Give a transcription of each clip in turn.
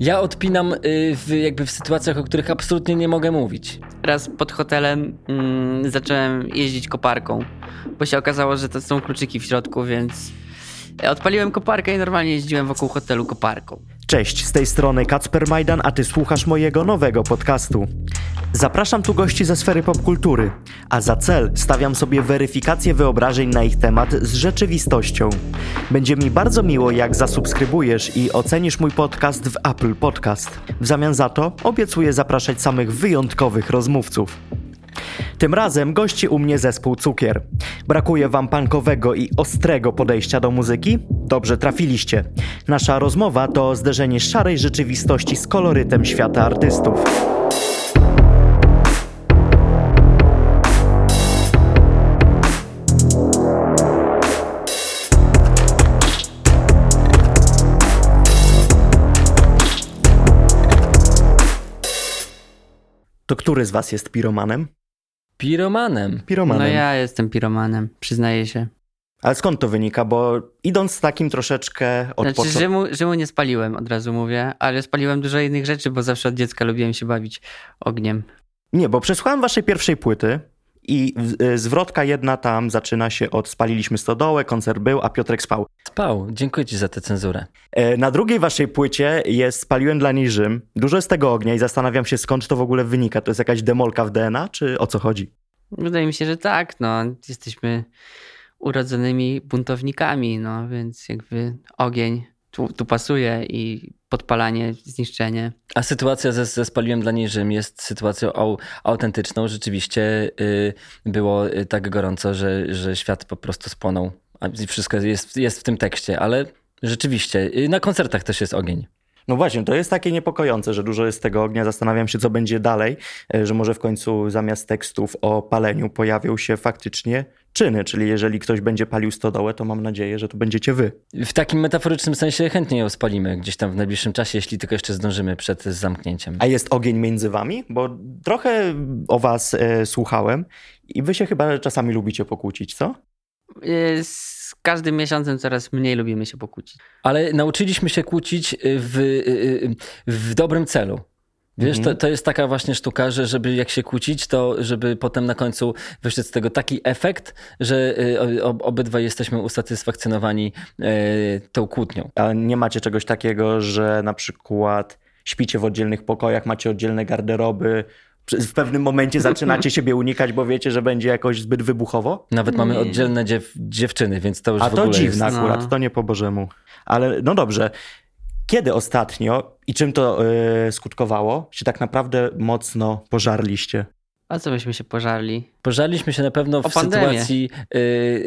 Ja odpinam y, w, jakby w sytuacjach, o których absolutnie nie mogę mówić. Raz pod hotelem mm, zacząłem jeździć koparką, bo się okazało, że to są kluczyki w środku, więc odpaliłem koparkę i normalnie jeździłem wokół hotelu koparką. Cześć, z tej strony Kacper Majdan, a ty słuchasz mojego nowego podcastu. Zapraszam tu gości ze sfery popkultury, a za cel stawiam sobie weryfikację wyobrażeń na ich temat z rzeczywistością. Będzie mi bardzo miło, jak zasubskrybujesz i ocenisz mój podcast w Apple Podcast. W zamian za to obiecuję zapraszać samych wyjątkowych rozmówców. Tym razem gości u mnie zespół Cukier. Brakuje wam punkowego i ostrego podejścia do muzyki? Dobrze trafiliście. Nasza rozmowa to zderzenie szarej rzeczywistości z kolorytem świata artystów. To który z was jest piromanem? Piromanem. Piromanem. No ja jestem piromanem, przyznaję się. Ale skąd to wynika? Bo idąc z takim troszeczkę od Znaczy, początku... Rzymu, Rzymu nie spaliłem, od razu mówię, ale spaliłem dużo innych rzeczy, bo zawsze od dziecka lubiłem się bawić ogniem. Nie, bo przesłuchałem waszej pierwszej płyty i y, zwrotka jedna tam zaczyna się od spaliliśmy stodołę, koncert był, a Piotrek spał. Spał. Dziękuję ci za tę cenzurę. E, Na drugiej waszej płycie jest Spaliłem dla niej Rzym. Dużo jest tego ognia i zastanawiam się skąd to w ogóle wynika. To jest jakaś demolka w DNA, czy o co chodzi? Wydaje mi się, że tak, no. Jesteśmy urodzonymi buntownikami, no, więc jakby ogień tu, tu pasuje i podpalanie, zniszczenie. A sytuacja ze, ze Spaliłem dla niej Rzym jest sytuacją au, autentyczną. Rzeczywiście y, było y, tak gorąco, że, że świat po prostu spłonął. A wszystko jest, jest w tym tekście, ale rzeczywiście y, na koncertach też jest ogień. No właśnie, to jest takie niepokojące, że dużo jest tego ognia. Zastanawiam się, co będzie dalej, e, że może w końcu zamiast tekstów o paleniu pojawią się faktycznie czyny. Czyli jeżeli ktoś będzie palił stodołę, to mam nadzieję, że to będziecie wy. W takim metaforycznym sensie chętnie ją spalimy gdzieś tam w najbliższym czasie, jeśli tylko jeszcze zdążymy przed zamknięciem. A jest ogień między wami? Bo trochę o was e, słuchałem i wy się chyba czasami lubicie pokłócić, co? Y, Z każdym miesiącem coraz mniej lubimy się pokłócić. Ale nauczyliśmy się kłócić y, w, y, w dobrym celu. Wiesz, Mhm. to, to jest taka właśnie sztuka, że żeby jak się kłócić, to żeby potem na końcu wyszedł z tego taki efekt, że ob- obydwaj jesteśmy usatysfakcjonowani tą kłótnią. A nie macie czegoś takiego, że na przykład śpicie w oddzielnych pokojach, macie oddzielne garderoby, w pewnym momencie zaczynacie siebie unikać, bo wiecie, że będzie jakoś zbyt wybuchowo? Nawet mamy Nie. oddzielne dziew, dziewczyny, więc to już A w to ogóle dziwne jest... akurat, No. to nie po Bożemu. Ale no dobrze. Kiedy ostatnio i czym to e, skutkowało, się tak naprawdę mocno pożarliście? A co byśmy się pożarli? Pożarliśmy się na pewno O w pandemię. sytuacji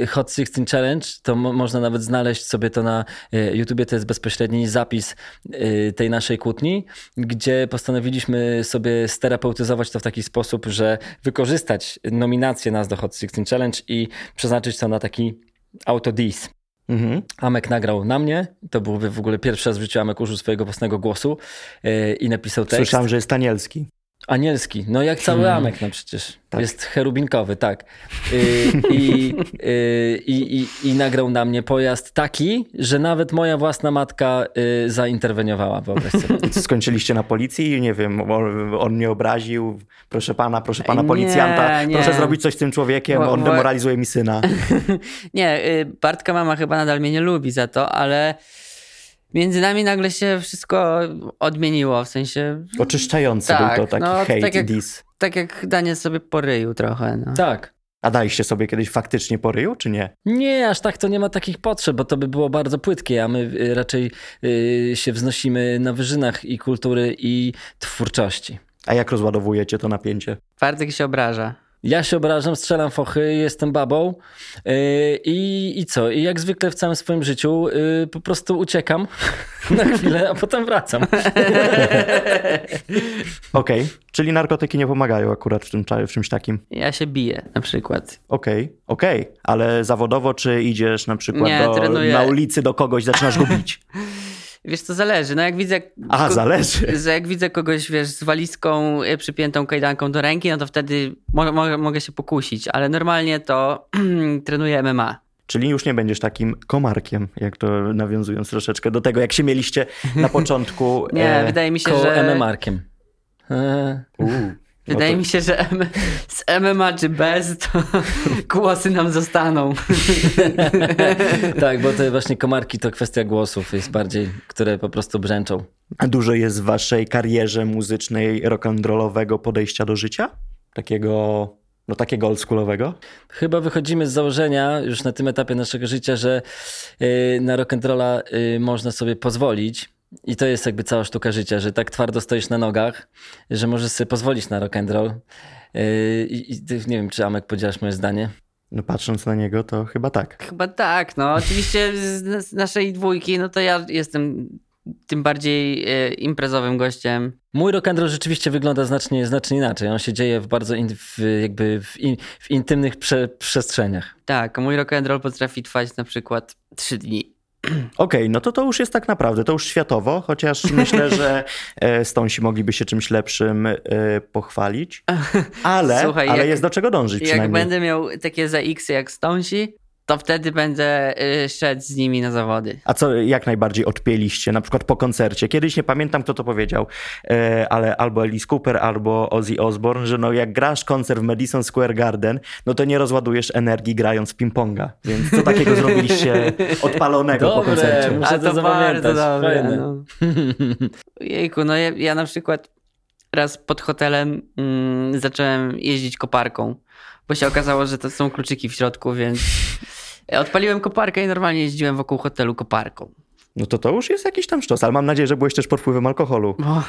y, Hot 16 Challenge. To mo- można nawet znaleźć sobie to na y, YouTubie. To jest bezpośredni zapis y, tej naszej kłótni, gdzie postanowiliśmy sobie sterapeutyzować to w taki sposób, że wykorzystać nominację nas do Hot 16 Challenge i przeznaczyć to na taki autodis. Mhm. Amek nagrał na mnie. To byłby w ogóle pierwszy raz w życiu Amek użył swojego własnego głosu y, i napisał tekst. Słyszałem, że jest Anielski. Anielski, no jak cały Hmm. Amek, no przecież. Tak. Jest cherubinkowy, tak. Y, I, y, i, i, I nagrał na mnie pojazd taki, że nawet moja własna matka y, zainterweniowała, wyobraź sobie. Skończyliście na policji? Nie wiem, on, mnie obraził. Proszę pana, proszę pana policjanta, nie. proszę zrobić coś z tym człowiekiem, Wo- on demoralizuje mi syna. Nie, Bartka mama chyba nadal mnie nie lubi za to, ale między nami nagle się wszystko odmieniło, w sensie Oczyszczający Tak, był to taki no, hate tak i jak- dis. tak jak danie sobie po ryju trochę. No. Tak. A daliście sobie kiedyś faktycznie po ryju, czy nie? Nie, aż tak to nie ma takich potrzeb, bo to by było bardzo płytkie, a my y, raczej y, się wznosimy na wyżynach i kultury, i twórczości. A jak rozładowujecie to napięcie? Bartek się obraża. Ja się obrażam, strzelam fochy, jestem babą yy, i, i co? I jak zwykle w całym swoim życiu yy, po prostu uciekam na chwilę, a potem wracam. Okej, czyli narkotyki nie pomagają akurat w, tym, w czymś takim. Ja się biję na przykład. Okej, okej, ale zawodowo czy idziesz na przykład Nie, do, na ulicy do kogoś, zaczynasz go bić? Wiesz, to zależy. No jak widzę. Aha, zależy. że Jak widzę kogoś, wiesz, z walizką y, przypiętą kajdanką do ręki, no to wtedy mo mo mogę się pokusić, ale normalnie to trenuję MMA. Czyli już nie będziesz takim komarkiem, jak to nawiązując troszeczkę do tego, jak się mieliście na początku. Nie, e, wydaje mi się, że... MM-arkiem. E, uu, no Wydaje to- mi się, że M- z MMA czy bez, to głosy nam zostaną. tak, bo te właśnie komarki to kwestia głosów jest bardziej, które po prostu brzęczą. A Dużo jest w waszej karierze muzycznej rock'n'rollowego podejścia do życia? Takiego, no takiego oldschoolowego? Chyba wychodzimy z założenia już na tym etapie naszego życia, że y, na rock'n'rolla y, można sobie pozwolić. I to jest jakby cała sztuka życia, że tak twardo stoisz na nogach, że możesz sobie pozwolić na rock'n'roll. Y, I, i ty- nie wiem, czy Amek podzielasz moje zdanie. No patrząc na niego, to chyba tak. Chyba tak, no. Oczywiście z, naszej dwójki, no to ja jestem tym bardziej e, imprezowym gościem. Mój rock'n'roll rzeczywiście wygląda znacznie, znacznie inaczej. On się dzieje w bardzo in, w, jakby w, in, w intymnych prze, przestrzeniach. Tak, mój rock and roll potrafi trwać na przykład trzy dni. Okej, no to to już jest tak naprawdę, to już światowo, chociaż myślę, że e, Stonesi mogliby się czymś lepszym e, pochwalić, ale, Słuchaj, ale jak- jest do czego dążyć Jak będę miał takie za X jak Stonesi, to wtedy będę y, szedł z nimi na zawody. A co jak najbardziej odpięliście, na przykład po koncercie? Kiedyś nie pamiętam, kto to powiedział, e, ale albo Alice Cooper, albo Ozzy Osbourne, że no jak grasz koncert w Madison Square Garden, no to nie rozładujesz energii grając w ping-ponga. Więc co takiego zrobiliście odpalonego po Dobre, koncercie? muszę A to to bardzo dobre. No. Jejku, no ja, ja na przykład raz pod hotelem mm, zacząłem jeździć koparką, bo się okazało, że to są kluczyki w środku, więc odpaliłem koparkę i normalnie jeździłem wokół hotelu koparką. No to to już jest jakiś tam sztos, ale mam nadzieję, że byłeś też pod wpływem alkoholu. Bo...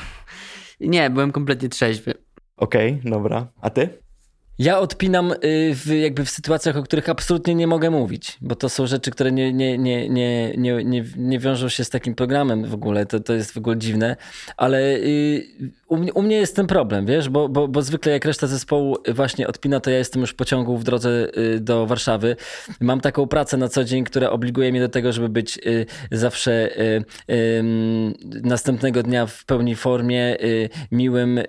Nie, byłem kompletnie trzeźwy. Okej, dobra. A ty? Ja odpinam y, w, jakby w sytuacjach, o których absolutnie nie mogę mówić, bo to są rzeczy, które nie, nie, nie, nie, nie, nie, nie wiążą się z takim programem w ogóle. To, to jest w ogóle dziwne, ale y, u, mnie, u mnie jest ten problem, wiesz, bo, bo, bo zwykle jak reszta zespołu właśnie odpina, to ja jestem już w pociągu w drodze y, do Warszawy. Mam taką pracę na co dzień, która obliguje mnie do tego, żeby być y, zawsze y, następnego dnia w pełni formie, miłym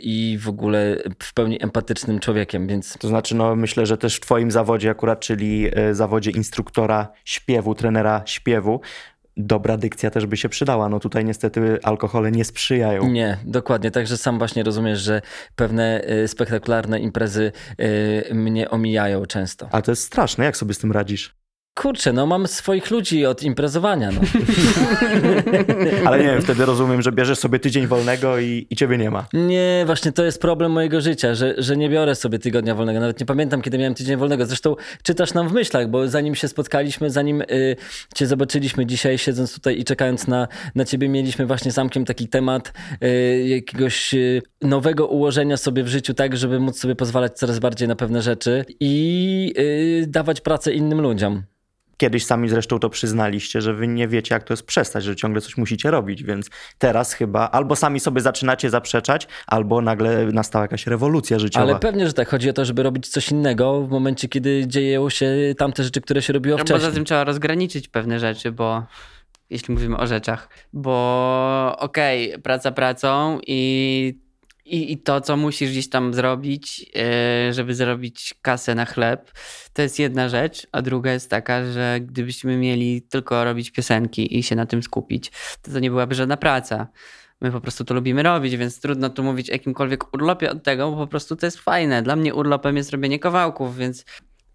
i w ogóle w pełni empatycznym człowiekiem, więc To znaczy, no myślę, że też w twoim zawodzie akurat, czyli zawodzie instruktora śpiewu, trenera śpiewu, dobra dykcja też by się przydała. No tutaj niestety alkohole nie sprzyjają. Nie, dokładnie. Także sam właśnie rozumiesz, że pewne y, spektakularne imprezy y, mnie omijają często. A to jest straszne, jak sobie z tym radzisz? Kurczę, no mam swoich ludzi od imprezowania. No. Ale nie wiem, wtedy rozumiem, że bierzesz sobie tydzień wolnego i, i ciebie nie ma. Nie, właśnie to jest problem mojego życia, że, że nie biorę sobie tygodnia wolnego. Nawet nie pamiętam, kiedy miałem tydzień wolnego. Zresztą czytasz nam w myślach, bo zanim się spotkaliśmy, zanim y, cię zobaczyliśmy dzisiaj, siedząc tutaj i czekając na, na ciebie, mieliśmy właśnie z Amkiem taki temat y, jakiegoś y, nowego ułożenia sobie w życiu, tak, żeby móc sobie pozwalać coraz bardziej na pewne rzeczy i y, dawać pracę innym ludziom. Kiedyś sami zresztą to przyznaliście, że wy nie wiecie, jak to jest przestać, że ciągle coś musicie robić, więc teraz chyba albo sami sobie zaczynacie zaprzeczać, albo nagle nastała jakaś rewolucja życiowa. Ale pewnie, że tak. Chodzi o to, żeby robić coś innego w momencie, kiedy dzieją się tamte rzeczy, które się robiło No, wcześniej. poza tym trzeba rozgraniczyć pewne rzeczy, bo jeśli mówimy o rzeczach, bo okej, praca pracą i, i, i to, co musisz gdzieś tam zrobić, yy, żeby zrobić kasę na chleb, to jest jedna rzecz, a druga jest taka, że gdybyśmy mieli tylko robić piosenki i się na tym skupić, to to nie byłaby żadna praca. My po prostu to lubimy robić, więc trudno tu mówić o jakimkolwiek urlopie od tego, bo po prostu to jest fajne. Dla mnie urlopem jest robienie kawałków, więc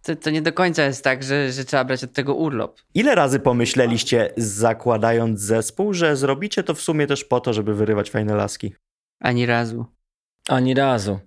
to, to nie do końca jest tak, że, że trzeba brać od tego urlop. Ile razy pomyśleliście, zakładając zespół, że zrobicie to w sumie też po to, żeby wyrywać fajne laski? Ani razu. Ani razu.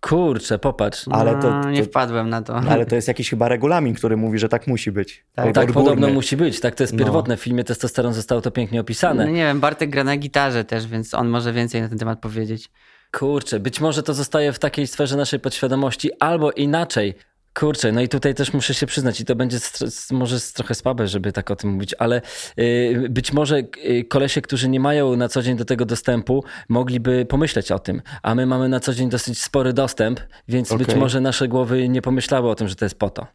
Kurczę, popatrz. Ale to- No, nie to- wpadłem na to. Ale to jest jakiś chyba regulamin, który mówi, że tak musi być. Tak, Tak podobno musi być, tak to jest No. pierwotne. W filmie Testosteron zostało to pięknie No opisane. nie wiem, Bartek gra na gitarze też, więc on może więcej na ten temat powiedzieć. Kurczę, być może to zostaje w takiej sferze naszej podświadomości, albo inaczej. Kurczę, no i tutaj też muszę się przyznać, i to będzie str- może trochę słabe, żeby tak o tym mówić, ale y, być może y, kolesie, którzy nie mają na co dzień do tego dostępu, mogliby pomyśleć o tym, a my mamy na co dzień dosyć spory dostęp, więc być Okej. może nasze głowy nie pomyślały o tym, że to jest po to.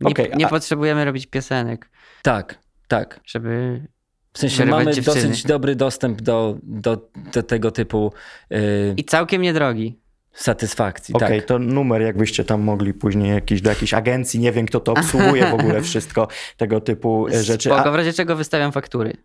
Nie, Okej, nie a- potrzebujemy robić piosenek, Tak, tak. żeby... W sensie mamy dziewczyny. dosyć dobry dostęp do, do, do tego typu. y, I całkiem niedrogi. Satysfakcji. Okej, tak. to numer jakbyście tam mogli później jakiś, do jakiejś agencji, nie wiem kto to obsługuje w ogóle wszystko, tego typu e, rzeczy. Spoko, A, w razie czego wystawiam faktury.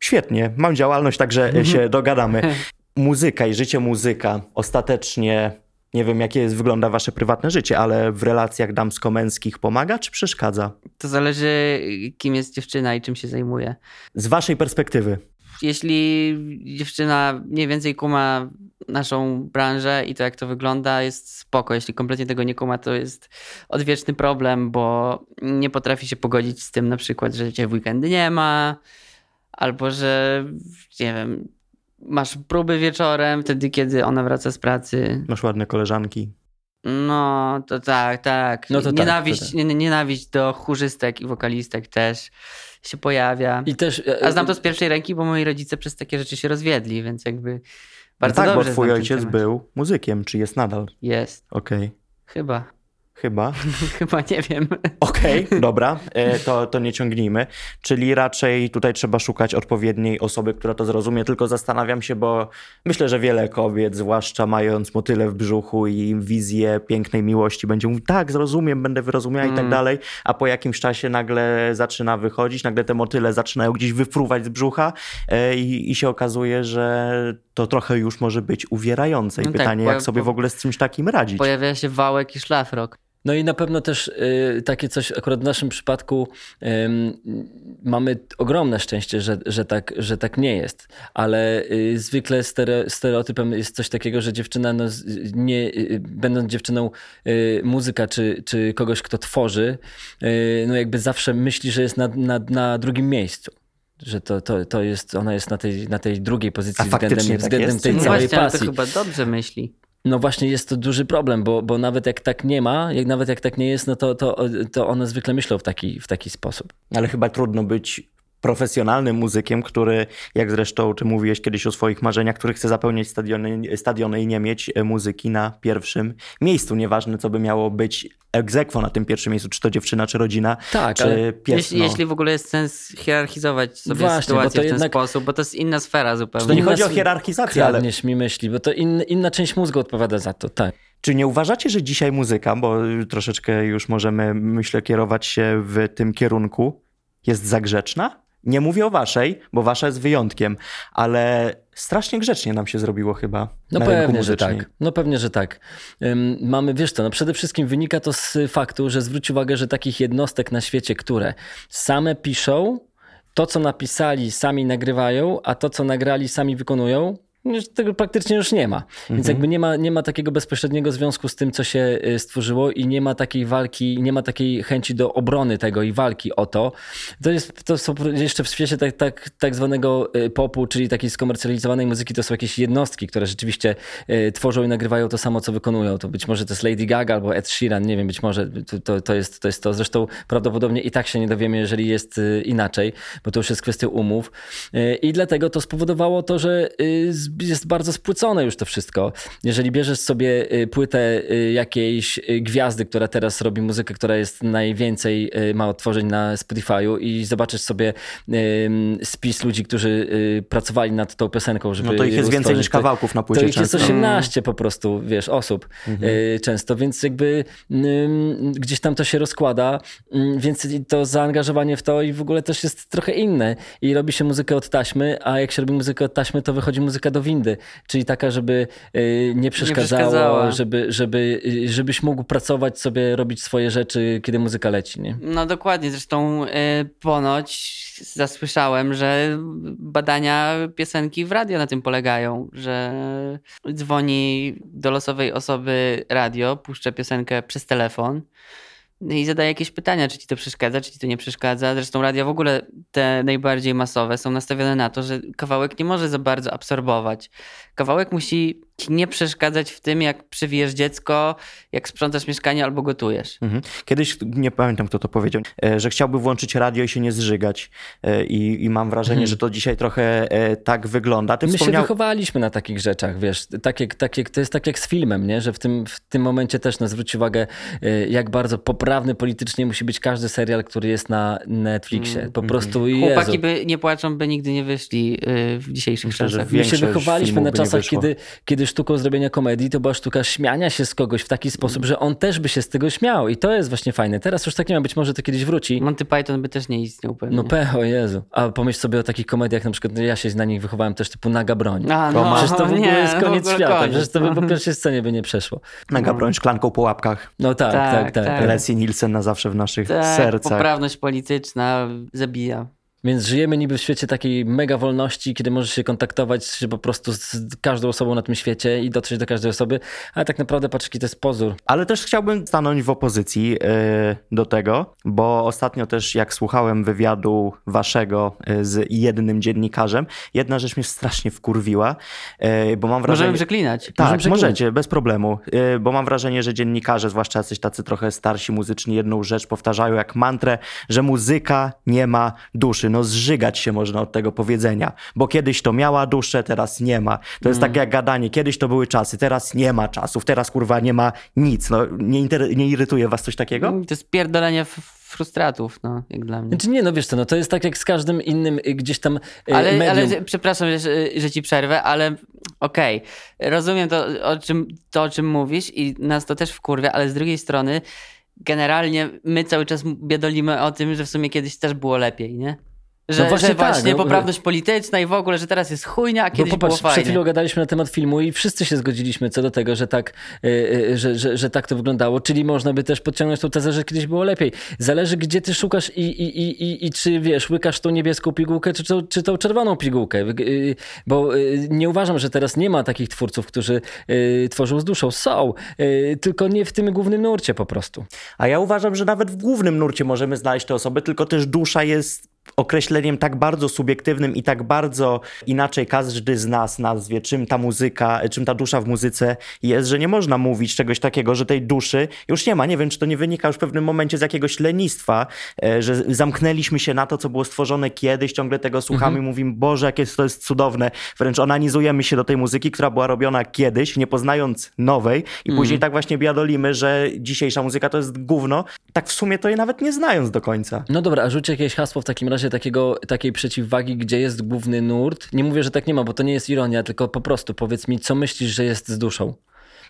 świetnie, mam działalność, także e, się dogadamy. Muzyka i życie muzyka ostatecznie, nie wiem jakie jest, wygląda wasze prywatne życie, ale w relacjach damsko-męskich pomaga czy przeszkadza? To zależy, kim jest dziewczyna i czym się zajmuje. Z waszej perspektywy. Jeśli dziewczyna mniej więcej kuma naszą branżę i to, jak to wygląda, jest spoko. Jeśli kompletnie tego nie kuma, to jest odwieczny problem, bo nie potrafi się pogodzić z tym na przykład, że cię w weekendy nie ma, albo że, nie wiem, masz próby wieczorem, wtedy, kiedy ona wraca z pracy. Masz ładne koleżanki. No, to tak, tak. No to tak, nienawiść, to tak. nie- nienawiść do chórzystek i wokalistek też się pojawia. I też... e, A znam to z pierwszej ręki, bo moi rodzice przez takie rzeczy się rozwiedli, więc jakby bardzo no tak, dobrze bo twój ojciec był muzykiem, czy jest nadal? Jest, Okej, chyba. chyba. chyba nie wiem. Okej, dobra, e, to, to nie ciągnijmy. Czyli raczej tutaj trzeba szukać odpowiedniej osoby, która to zrozumie. Tylko zastanawiam się, bo myślę, że wiele kobiet, zwłaszcza mając motyle w brzuchu i wizję pięknej miłości, będzie mówić, tak, zrozumiem, będę wyrozumiała i tak Mm. dalej, a po jakimś czasie nagle zaczyna wychodzić, nagle te motyle zaczynają gdzieś wypruwać z brzucha e, i, i się okazuje, że to trochę już może być uwierające. I No tak, pytanie, bo- jak sobie w ogóle z czymś takim radzić? Pojawia się wałek i szlafrok. No i na pewno też y, takie coś, akurat w naszym przypadku ym, mamy ogromne szczęście, że, że, tak, że tak nie jest, ale y, zwykle stere, stereotypem jest coś takiego, że dziewczyna, no, nie, y, będąc dziewczyną y, muzyka czy, czy kogoś, kto tworzy, y, no jakby zawsze myśli, że jest na, na, na drugim miejscu. Że to, to, to jest, ona jest na tej, na tej drugiej pozycji A względem, tak względem tej? No całej właśnie, ale to pasji. chyba dobrze myśli. No właśnie jest to duży problem, bo, bo nawet jak tak nie ma, jak nawet jak tak nie jest, no to, to, to one zwykle myślą w taki, w taki sposób. Ale chyba trudno być profesjonalnym muzykiem, który, jak zresztą ty mówiłeś kiedyś o swoich marzeniach, który chce zapełniać stadiony, stadiony i nie mieć e, muzyki na pierwszym miejscu. Nieważne, co by miało być egzekwo na tym pierwszym miejscu, czy to dziewczyna, czy rodzina, Tak, czy ale pies. jeśli, no. jeśli w ogóle jest sens hierarchizować sobie Właśnie, sytuację w ten jednak- sposób, bo to jest inna sfera zupełnie. To nie chodzi o hierarchizację, ale kradniesz mi myśli, bo to in, inna część mózgu odpowiada za to, tak. czy nie uważacie, że dzisiaj muzyka, bo troszeczkę już możemy, myślę, kierować się w tym kierunku, jest za grzeczna? Nie mówię o waszej, bo wasza jest wyjątkiem, ale strasznie grzecznie nam się zrobiło chyba. No na rynku pewnie, że muzycznym. tak. No pewnie, że tak. Ym, mamy, wiesz co, no przede wszystkim wynika to z faktu, że zwróć uwagę, że takich jednostek na świecie, które same piszą, to co napisali sami nagrywają, a to co nagrali sami wykonują, już tego praktycznie już nie ma. Więc jakby nie ma, nie ma takiego bezpośredniego związku z tym, co się y, stworzyło i nie ma takiej walki, nie ma takiej chęci do obrony tego i walki o to. To jest, to są jeszcze w świecie tak, tak, tak zwanego y, popu, czyli takiej skomercjalizowanej muzyki, to są jakieś jednostki, które rzeczywiście y, tworzą i nagrywają to samo, co wykonują. To być może to jest Lady Gaga albo Ed Sheeran, nie wiem, być może to, to, jest, to jest to. Zresztą prawdopodobnie i tak się nie dowiemy, jeżeli jest inaczej, bo to już jest kwestia umów. I dlatego to spowodowało to, że z- jest bardzo spłycone już to wszystko. Jeżeli bierzesz sobie y, płytę y, jakiejś y, gwiazdy, która teraz robi muzykę, która jest najwięcej ma odtworzeń na Spotify'u i zobaczysz sobie spis ludzi, którzy pracowali nad tą piosenką, żeby No to ich jest więcej niż kawałków na to płycie ich jest często. 18 po prostu, wiesz, osób y, często, więc jakby gdzieś tam to się rozkłada, więc to zaangażowanie w to i w ogóle też jest trochę inne i robi się muzykę od taśmy, a jak się robi muzykę od taśmy, to wychodzi muzyka do windy, czyli taka, żeby y, nie przeszkadzało, przeszkadzała. żeby, żeby, y, żebyś mógł pracować sobie, robić swoje rzeczy, kiedy muzyka leci, nie? No dokładnie, zresztą y, ponoć zasłyszałem, że badania piosenki w radio na tym polegają, że dzwoni do losowej osoby radio, puszcza piosenkę przez telefon i zadaje jakieś pytania, czy ci to przeszkadza, czy ci to nie przeszkadza. Zresztą radia w ogóle te najbardziej masowe są nastawione na to, że kawałek nie może za bardzo absorbować. Kawałek musi ci nie przeszkadzać w tym, jak przywijesz dziecko, jak sprzątasz mieszkanie albo gotujesz. Mhm. Kiedyś, nie pamiętam kto to powiedział, e, że chciałby włączyć radio i się nie zżygać. E, I, i mam wrażenie, że to dzisiaj trochę e, tak wygląda. Ty My się wspomniał... wychowaliśmy na takich rzeczach, wiesz, tak jak, tak jak, to jest tak jak z filmem, nie? że w tym, w tym momencie też no, zwróć uwagę, jak bardzo poprawny politycznie musi być każdy serial, który jest na Netflixie. Po prostu Jezu. Chłopaki by nie płaczą, by nigdy nie wyszli w dzisiejszych Myślę, czasach. My się wychowaliśmy na czasach, kiedy, kiedy kiedy sztuką zrobienia komedii to była sztuka śmiania się z kogoś w taki sposób, że on też by się z tego śmiał i to jest właśnie fajne. Teraz już tak nie ma, być może to kiedyś wróci. Monty Python by też nie istniał pewnie. No pecho, Jezu. A pomyśl sobie o takich komediach, na przykład ja się na nich wychowałem też typu Naga Broń. A, no, Przecież to w ogóle nie, jest koniec ogóle świata. koniec, Przecież to by no. po pierwszej scenie by nie przeszło. Mega broń szklanką po łapkach. No tak, tak, Tak, tak. tak. tak. Leslie Nielsen na zawsze w naszych Tak, sercach. poprawność polityczna zabija. Więc żyjemy niby w świecie takiej mega wolności, kiedy możesz się kontaktować się po prostu z każdą osobą na tym świecie i dotrzeć do każdej osoby, ale tak naprawdę patrz, jaki to jest pozór. Ale też chciałbym stanąć w opozycji yy, do tego, bo ostatnio też jak słuchałem wywiadu waszego yy, z jednym dziennikarzem, jedna rzecz mnie strasznie wkurwiła, yy, bo mam wrażenie... Możemy przeklinać. Możemy Tak, przeklinać. możecie, bez problemu, yy, bo mam wrażenie, że dziennikarze, zwłaszcza jacyś tacy trochę starsi muzycznie, jedną rzecz powtarzają jak mantrę, że muzyka nie ma duszy. No zżygać się można od tego powiedzenia, bo kiedyś to miała duszę, teraz nie ma. To jest tak jak gadanie, kiedyś to były czasy, teraz nie ma czasów, teraz kurwa nie ma nic. No, nie, inter- nie irytuje was coś takiego? To jest pierdolenie f- frustratów, no, jak dla mnie. Znaczy nie, no wiesz co, no to jest tak jak z każdym innym y, gdzieś tam y, Ale, medium. ale przepraszam, że, że ci przerwę, ale okej, rozumiem to o, czym, to, o czym mówisz i nas to też wkurwia, ale z drugiej strony generalnie my cały czas biedolimy o tym, że w sumie kiedyś też było lepiej, nie? Że No właśnie że tak, właśnie no. poprawność polityczna i w ogóle, że teraz jest chujnia, a Bo kiedyś popatrz, było przed fajnie. chwilą gadaliśmy na temat filmu i wszyscy się zgodziliśmy co do tego, że tak, y, y, że, że, że tak to wyglądało. Czyli można by też podciągnąć tą tezę, że kiedyś było lepiej. Zależy, gdzie ty szukasz i, i, i, i, i czy wiesz, łykasz tą niebieską pigułkę, czy, tą- czy tą czerwoną pigułkę. Y, Bo y, nie uważam, że teraz nie ma takich twórców, którzy y, tworzą z duszą. Są, y, tylko nie w tym głównym nurcie po prostu. A ja uważam, że nawet w głównym nurcie możemy znaleźć te osoby, tylko też dusza jest określeniem tak bardzo subiektywnym i tak bardzo inaczej każdy z nas nazwie, czym ta muzyka, czym ta dusza w muzyce jest, że nie można mówić czegoś takiego, że tej duszy już nie ma. Nie wiem, czy to nie wynika już w pewnym momencie z jakiegoś lenistwa, e, że zamknęliśmy się na to, co było stworzone kiedyś, ciągle tego słuchamy i mówimy, Boże, jakie to jest cudowne. Wręcz onanizujemy się do tej muzyki, która była robiona kiedyś, nie poznając nowej i później tak właśnie biadolimy, że dzisiejsza muzyka to jest gówno, tak w sumie to je nawet nie znając do końca. No dobra, a rzuć jakieś hasło w takim razie takiego, takiej przeciwwagi, gdzie jest główny nurt. Nie mówię, że tak nie ma, bo to nie jest ironia, tylko po prostu powiedz mi, co myślisz, że jest z duszą?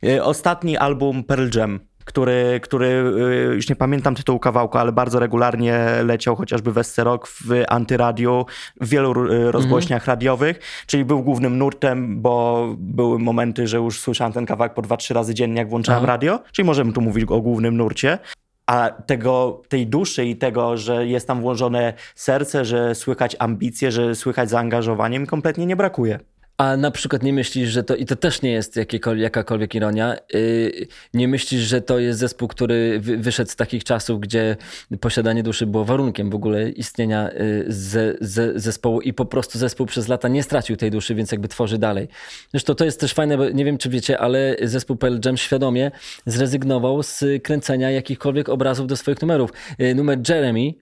E, Ostatni album Pearl Jam, który, który e, już nie pamiętam tytułu kawałka, ale bardzo regularnie leciał chociażby w SC Rock, w Antyradiu, w wielu e, rozgłośniach radiowych, czyli był głównym nurtem, bo były momenty, że już słyszałem ten kawałek po dwa, trzy razy dziennie, jak włączałem Aha. radio, czyli możemy tu mówić o głównym nurcie. A tego, tej duszy i tego, że jest tam włożone serce, że słychać ambicje, że słychać zaangażowanie, mi kompletnie nie brakuje. A na przykład nie myślisz, że to, i to też nie jest jakakolwiek ironia, yy, nie myślisz, że to jest zespół, który wy, wyszedł z takich czasów, gdzie posiadanie duszy było warunkiem w ogóle istnienia yy, ze, ze, zespołu i po prostu zespół przez lata nie stracił tej duszy, więc jakby tworzy dalej. Zresztą to jest też fajne, bo nie wiem czy wiecie, ale zespół Pearl Jam świadomie zrezygnował z kręcenia jakichkolwiek obrazów do swoich numerów. Yy, numer Jeremy,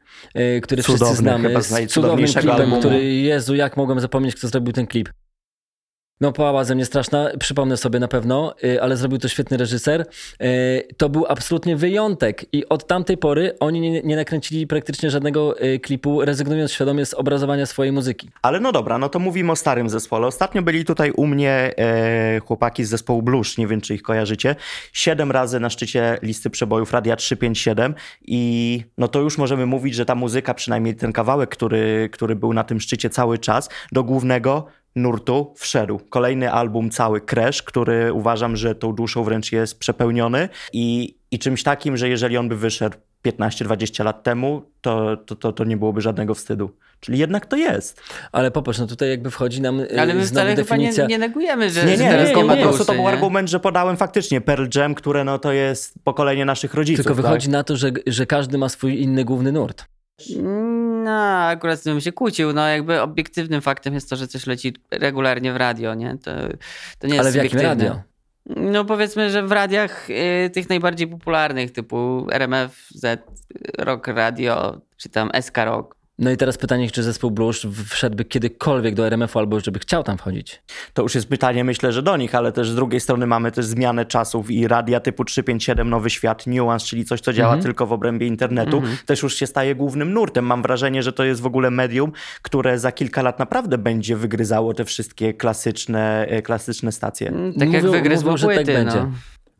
który Cudowny, wszyscy znamy, z cudownym klipem, albumu. który, Jezu, jak mogłem zapomnieć, kto zrobił ten klip. No, pałała ze mnie straszna, przypomnę sobie na pewno, y, ale zrobił to świetny reżyser. Y, To był absolutnie wyjątek i od tamtej pory oni nie, nie nakręcili praktycznie żadnego y, klipu, rezygnując świadomie z obrazowania swojej muzyki. Ale no dobra, no to mówimy o starym zespole. Ostatnio byli tutaj u mnie e, chłopaki z zespołu Blues, nie wiem czy ich kojarzycie. Siedem razy na szczycie listy przebojów Radia 357 i no to już możemy mówić, że ta muzyka, przynajmniej ten kawałek, który, który był na tym szczycie cały czas, do głównego nurtu wszedł. Kolejny album cały Crash, który uważam, że tą duszą wręcz jest przepełniony i, i czymś takim, że jeżeli on by wyszedł 15-20 lat temu, to, to, to, to nie byłoby żadnego wstydu. Czyli jednak to jest. Ale popatrz, no tutaj jakby wchodzi nam y, Ale my wcale chyba nie, definicja... nie negujemy, że, Nie, że nie, teraz nie, nie, nie, po prostu to był argument, że podałem faktycznie Pearl Jam, które no to jest pokolenie naszych rodziców. Tylko wychodzi tak? na to, że, że każdy ma swój inny główny nurt. No, akurat z tym się kłócił. No, jakby obiektywnym faktem jest to, że coś leci regularnie w radio, nie? To, to nie jest Ale w jakim radio? No powiedzmy, że w radiach y, tych najbardziej popularnych typu RMF, Z, Rock Radio, czy tam SK Rock. No i teraz pytanie, czy zespół Blues wszedłby kiedykolwiek do RMF-u albo żeby chciał tam wchodzić? To już jest pytanie, myślę, że do nich, ale też z drugiej strony mamy też zmianę czasów i radia typu 357 Nowy Świat, Nuance, czyli coś, co działa mhm. tylko w obrębie internetu, mhm. też już się staje głównym nurtem. Mam wrażenie, że to jest w ogóle medium, które za kilka lat naprawdę będzie wygryzało te wszystkie klasyczne, e, klasyczne stacje. Mm, tak mówią, jak wygryzło mówią, że tak będzie.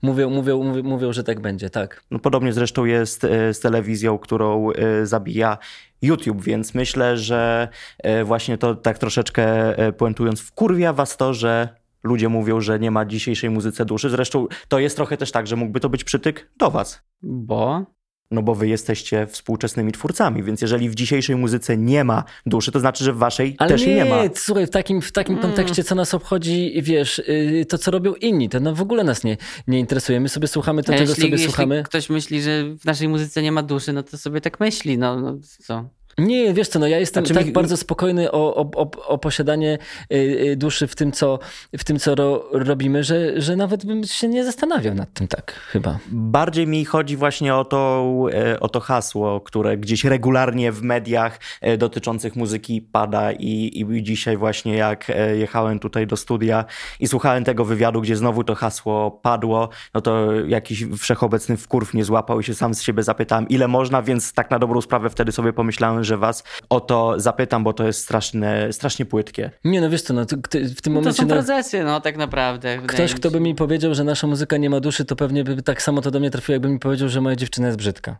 Mówią, mówią, mówią, mówią, że tak będzie, tak. No, podobnie zresztą jest e, z telewizją, którą e, zabija YouTube, więc myślę, że e, właśnie to tak troszeczkę puentując wkurwia was to, że ludzie mówią, że nie ma dzisiejszej muzyce duszy. Zresztą to jest trochę też tak, że mógłby to być przytyk do was. Bo? No bo wy jesteście współczesnymi twórcami, więc jeżeli w dzisiejszej muzyce nie ma duszy, to znaczy, że w waszej Ale też nie, nie ma. słuchaj, w takim, w takim mm. kontekście, co nas obchodzi, wiesz, y, to co robią inni, to no w ogóle nas nie, nie interesuje. My sobie słuchamy to, A czego jeśli, sobie jeśli słuchamy. ktoś myśli, że w naszej muzyce nie ma duszy, no to sobie tak myśli, no, no co? Nie, wiesz co, no ja jestem znaczy, tak mi... bardzo spokojny o, o, o, o, posiadanie y, y, duszy w tym, co, w tym, co ro, robimy, że, że nawet bym się nie zastanawiał nad tym tak chyba. Bardziej mi chodzi właśnie o to, e, o to hasło, które gdzieś regularnie w mediach e, dotyczących muzyki pada i, i dzisiaj właśnie jak e, jechałem tutaj do studia i słuchałem tego wywiadu, gdzie znowu to hasło padło, no to jakiś wszechobecny wkurw nie złapał i się sam z siebie zapytałem, ile można, więc tak na dobrą sprawę wtedy sobie pomyślałem, że was o to zapytam, bo to jest straszne, strasznie płytkie. Nie, no wiesz co, no, w tym momencie... No to są procesy, no tak naprawdę. Ktoś, kto by mi powiedział, że nasza muzyka nie ma duszy, to pewnie by tak samo to do mnie trafiło, jakby mi powiedział, że moja dziewczyna jest brzydka.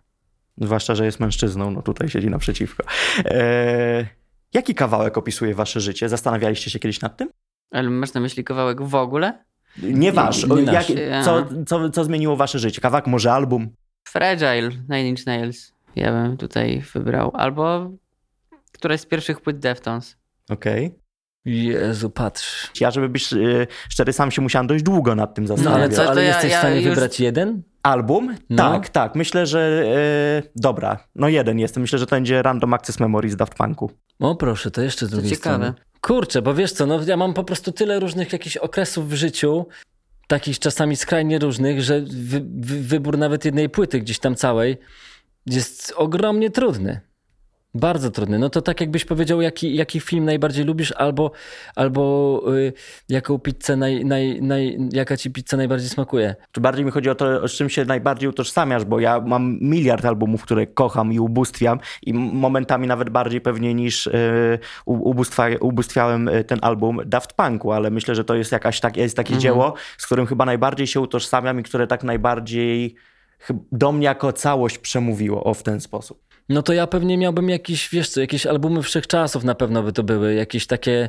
Zwłaszcza, że jest mężczyzną, no tutaj siedzi naprzeciwko. Eee, jaki kawałek opisuje wasze życie? Zastanawialiście się kiedyś nad tym? Ale masz na myśli kawałek w ogóle? Nie wasz. Nie, nie jak, co, co, co zmieniło wasze życie? Kawałek, może album? Fragile, Nine Inch Nails ja bym tutaj wybrał. Albo któraś z pierwszych płyt Deftones. Okej. Okay. Jezu, patrz. Ja, żeby być yy, szczery, sam się musiałem dość długo nad tym zastanowić. No, ale, co, ale ja, jesteś ja, w stanie już... wybrać jeden? Album? No. Tak, tak. Myślę, że yy, dobra. No jeden jestem. Myślę, że to będzie Random Access Memory z Daft Punku. O proszę, to jeszcze z drugiej to ciekawe. strony. Kurczę, bo wiesz co, no ja mam po prostu tyle różnych jakichś okresów w życiu, takich czasami skrajnie różnych, że wy, wy, wybór nawet jednej płyty gdzieś tam całej jest ogromnie trudny. Bardzo trudny. No to tak jakbyś powiedział, jaki, jaki film najbardziej lubisz, albo, albo y, jaką pizzę naj, naj, naj, jaka ci pizza najbardziej smakuje. Czy bardziej mi chodzi o to, z czym się najbardziej utożsamiasz, bo ja mam miliard albumów, które kocham i ubóstwiam i momentami nawet bardziej pewnie niż y, ubóstwa, ubóstwiałem y, ten album Daft Punku, ale myślę, że to jest jakaś tak, jest takie mhm. dzieło, z którym chyba najbardziej się utożsamiam i które tak najbardziej do mnie jako całość przemówiło o w ten sposób. No to ja pewnie miałbym jakieś, wiesz co, jakieś albumy wszechczasów na pewno by to były, jakieś takie...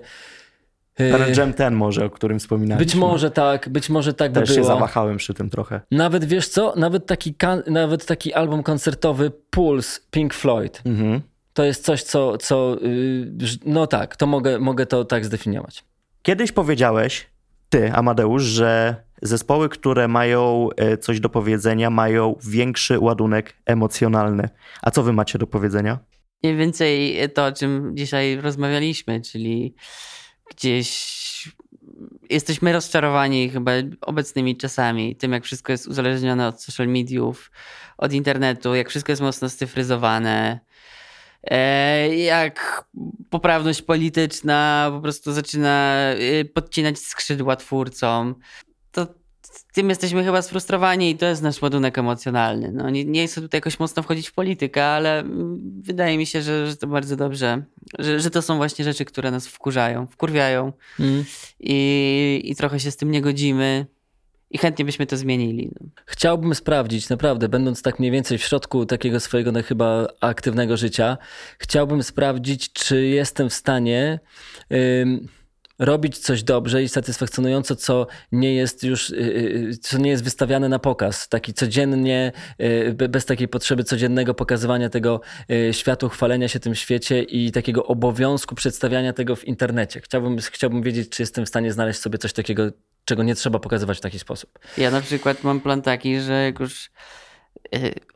Jam ten może, o którym wspominaliśmy. Być może tak, być może tak Też by było. się zawahałem przy tym trochę. Nawet wiesz co, nawet taki, nawet taki album koncertowy Pulse Pink Floyd. Mhm. To jest coś, co, co yy, no tak, to mogę, mogę to tak zdefiniować. Kiedyś powiedziałeś, ty Amadeusz, że zespoły, które mają e, coś do powiedzenia, mają większy ładunek emocjonalny. A co wy macie do powiedzenia? Mniej więcej to, o czym dzisiaj rozmawialiśmy, czyli gdzieś jesteśmy rozczarowani chyba obecnymi czasami, tym jak wszystko jest uzależnione od social mediów, od internetu, jak wszystko jest mocno scyfryzowane, e, jak poprawność polityczna po prostu zaczyna e, podcinać skrzydła twórcom to tym jesteśmy chyba sfrustrowani i to jest nasz ładunek emocjonalny. No, nie, nie chcę tutaj jakoś mocno wchodzić w politykę, ale wydaje mi się, że, że to bardzo dobrze, że, że to są właśnie rzeczy, które nas wkurzają, wkurwiają mm. i, i trochę się z tym nie godzimy. I chętnie byśmy to zmienili. No. Chciałbym sprawdzić, naprawdę, będąc tak mniej więcej w środku takiego swojego no, chyba aktywnego życia, chciałbym sprawdzić, czy jestem w stanie. Robić coś dobrze i satysfakcjonująco, co nie jest już, y, y, co nie jest wystawiane na pokaz. Taki codziennie, y, bez takiej potrzeby codziennego pokazywania tego światu, chwalenia się tym świecie i takiego obowiązku przedstawiania tego w internecie. Chciałbym, chciałbym wiedzieć, czy jestem w stanie znaleźć sobie coś takiego, czego nie trzeba pokazywać w taki sposób. Ja na przykład mam plan taki, że jak już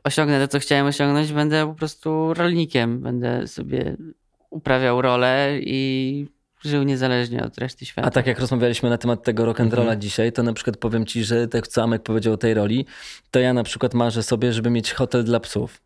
osiągnę to, co chciałem osiągnąć, będę po prostu rolnikiem. Będę sobie uprawiał rolę i żył niezależnie od reszty świata. A tak jak rozmawialiśmy na temat tego rock and rolla mhm. dzisiaj, to na przykład powiem ci, że tak co Amek powiedział o tej roli, to ja na przykład marzę sobie, żeby mieć hotel dla psów.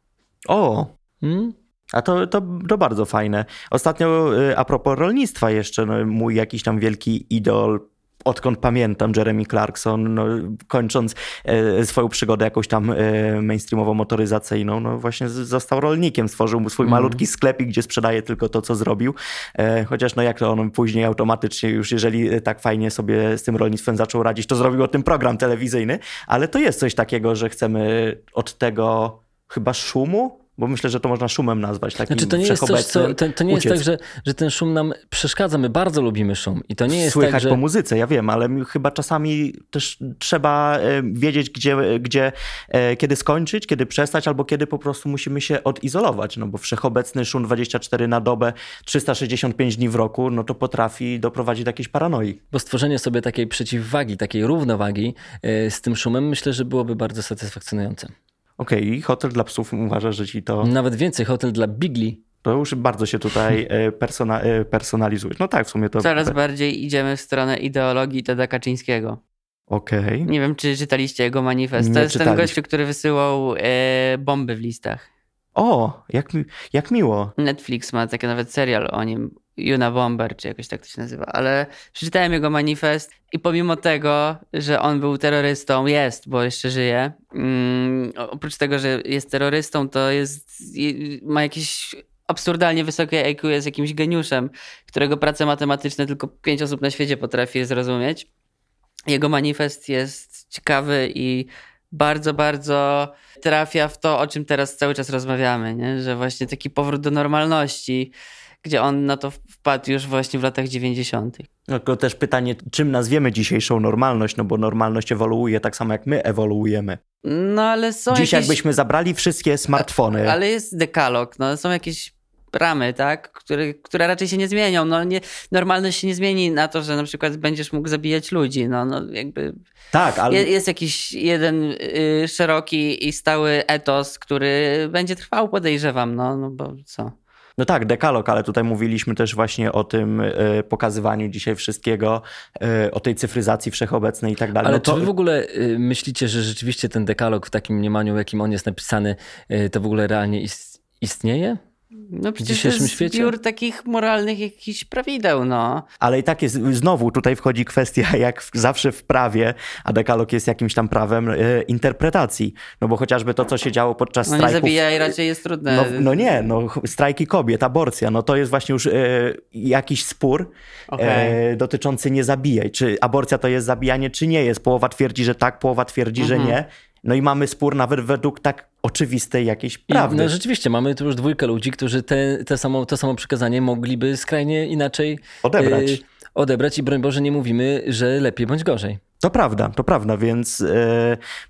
O! Hmm? A to, to, to bardzo fajne. Ostatnio y, a propos rolnictwa jeszcze, no, mój jakiś tam wielki idol odkąd pamiętam, Jeremy Clarkson, no, kończąc e, swoją przygodę jakąś tam e, mainstreamową motoryzacyjną, no właśnie został rolnikiem, stworzył swój mm. malutki sklepik, gdzie sprzedaje tylko to, co zrobił, e, chociaż no jak to on później automatycznie już, jeżeli tak fajnie sobie z tym rolnictwem zaczął radzić, to zrobił o tym program telewizyjny, ale to jest coś takiego, że chcemy od tego chyba szumu bo myślę, że to można szumem nazwać. Takim znaczy, to nie jest coś, co, to, to nie jest tak, że, że ten szum nam przeszkadza. My bardzo lubimy szum. I to nie jest Słychać tak, że... po muzyce, ja wiem, ale chyba czasami też trzeba e, wiedzieć, gdzie, gdzie, e, kiedy skończyć, kiedy przestać, albo kiedy po prostu musimy się odizolować. No bo wszechobecny szum 24 na dobę, 365 dni w roku, no to potrafi doprowadzić do jakiejś paranoi. Bo stworzenie sobie takiej przeciwwagi, takiej równowagi e, z tym szumem, myślę, że byłoby bardzo satysfakcjonujące. Okej, okay, hotel dla psów uważa, że ci to. Nawet więcej, hotel dla bigli. To już bardzo się tutaj e, persona, e, personalizuje. No tak, w sumie to. Coraz bardziej idziemy w stronę ideologii Teda Kaczyńskiego. Okej. Okay. Nie wiem, czy czytaliście jego manifest. To Nie jest ten gościu, który wysyłał e, bomby w listach. O, jak, jak miło. Netflix ma taki nawet serial o nim. Juna Bomber, czy jakoś tak to się nazywa, ale przeczytałem jego manifest i pomimo tego, że on był terrorystą, jest, bo jeszcze żyje, um, oprócz tego, że jest terrorystą, to jest, ma jakieś absurdalnie wysokie IQ, jest jakimś geniuszem, którego prace matematyczne tylko pięć osób na świecie potrafi zrozumieć. Jego manifest jest ciekawy i bardzo, bardzo trafia w to, o czym teraz cały czas rozmawiamy, nie? że właśnie taki powrót do normalności, gdzie on na to wpadł już właśnie w latach 90. Tylko też pytanie, czym nazwiemy dzisiejszą normalność, no bo normalność ewoluuje tak samo jak my ewoluujemy. No ale są Dziś jakieś... jakbyśmy zabrali wszystkie smartfony. Ale jest dekalog, no są jakieś ramy, tak, które, które raczej się nie zmienią. No, nie, normalność się nie zmieni na to, że na przykład będziesz mógł zabijać ludzi. No, no jakby tak, ale... jest, jest jakiś jeden y, szeroki i stały etos, który będzie trwał, podejrzewam, no, no bo co. No tak, dekalog, ale tutaj mówiliśmy też właśnie o tym y, pokazywaniu dzisiaj wszystkiego, y, o tej cyfryzacji wszechobecnej i tak dalej. Ale no to... czy wy w ogóle y, myślicie, że rzeczywiście ten dekalog w takim mniemaniu, jakim on jest napisany, to w ogóle realnie istnieje? No przecież w dzisiejszym to jest świecie? zbiór takich moralnych jakichś prawideł, no. Ale i tak jest, znowu tutaj wchodzi kwestia, jak zawsze w prawie, a dekalog jest jakimś tam prawem e, interpretacji. No bo chociażby to, co się działo podczas no strajków... No nie zabijaj, raczej jest trudne. No, no, nie, no strajki kobiet, aborcja, no to jest właśnie już e, jakiś spór okay. e, dotyczący nie zabijaj. Czy aborcja to jest zabijanie, czy nie jest. Połowa twierdzi, że tak, połowa twierdzi, mhm. że nie. No i mamy spór nawet według tak oczywistej jakiejś prawdy. I, no rzeczywiście, mamy tu już dwójkę ludzi, którzy te, te samo, to samo przekazanie mogliby skrajnie inaczej odebrać. Yy, odebrać i broń Boże nie mówimy, że lepiej bądź gorzej. To prawda, to prawda, więc yy,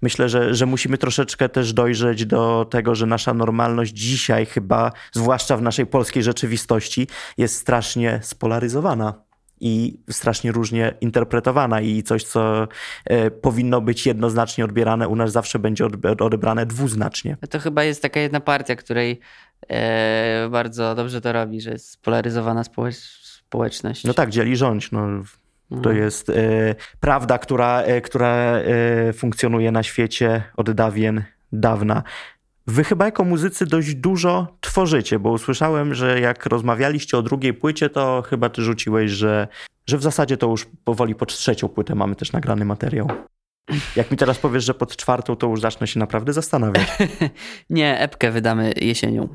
myślę, że, że musimy troszeczkę też dojrzeć do tego, że nasza normalność dzisiaj chyba, zwłaszcza w naszej polskiej rzeczywistości, jest strasznie spolaryzowana i strasznie różnie interpretowana i coś, co e, powinno być jednoznacznie odbierane, u nas zawsze będzie odebrane dwuznacznie. To chyba jest taka jedna partia, której e, bardzo dobrze to robi, że jest spolaryzowana społeczność. No tak, dzieli rządź. No. To mhm. jest e, prawda, która, która funkcjonuje na świecie od dawien dawna. Wy chyba jako muzycy dość dużo tworzycie, bo usłyszałem, że jak rozmawialiście o drugiej płycie, to chyba ty rzuciłeś, że, że w zasadzie to już powoli pod trzecią płytę mamy też nagrany materiał. Jak mi teraz powiesz, że pod czwartą, to już zacznę się naprawdę zastanawiać. Nie, epkę wydamy jesienią.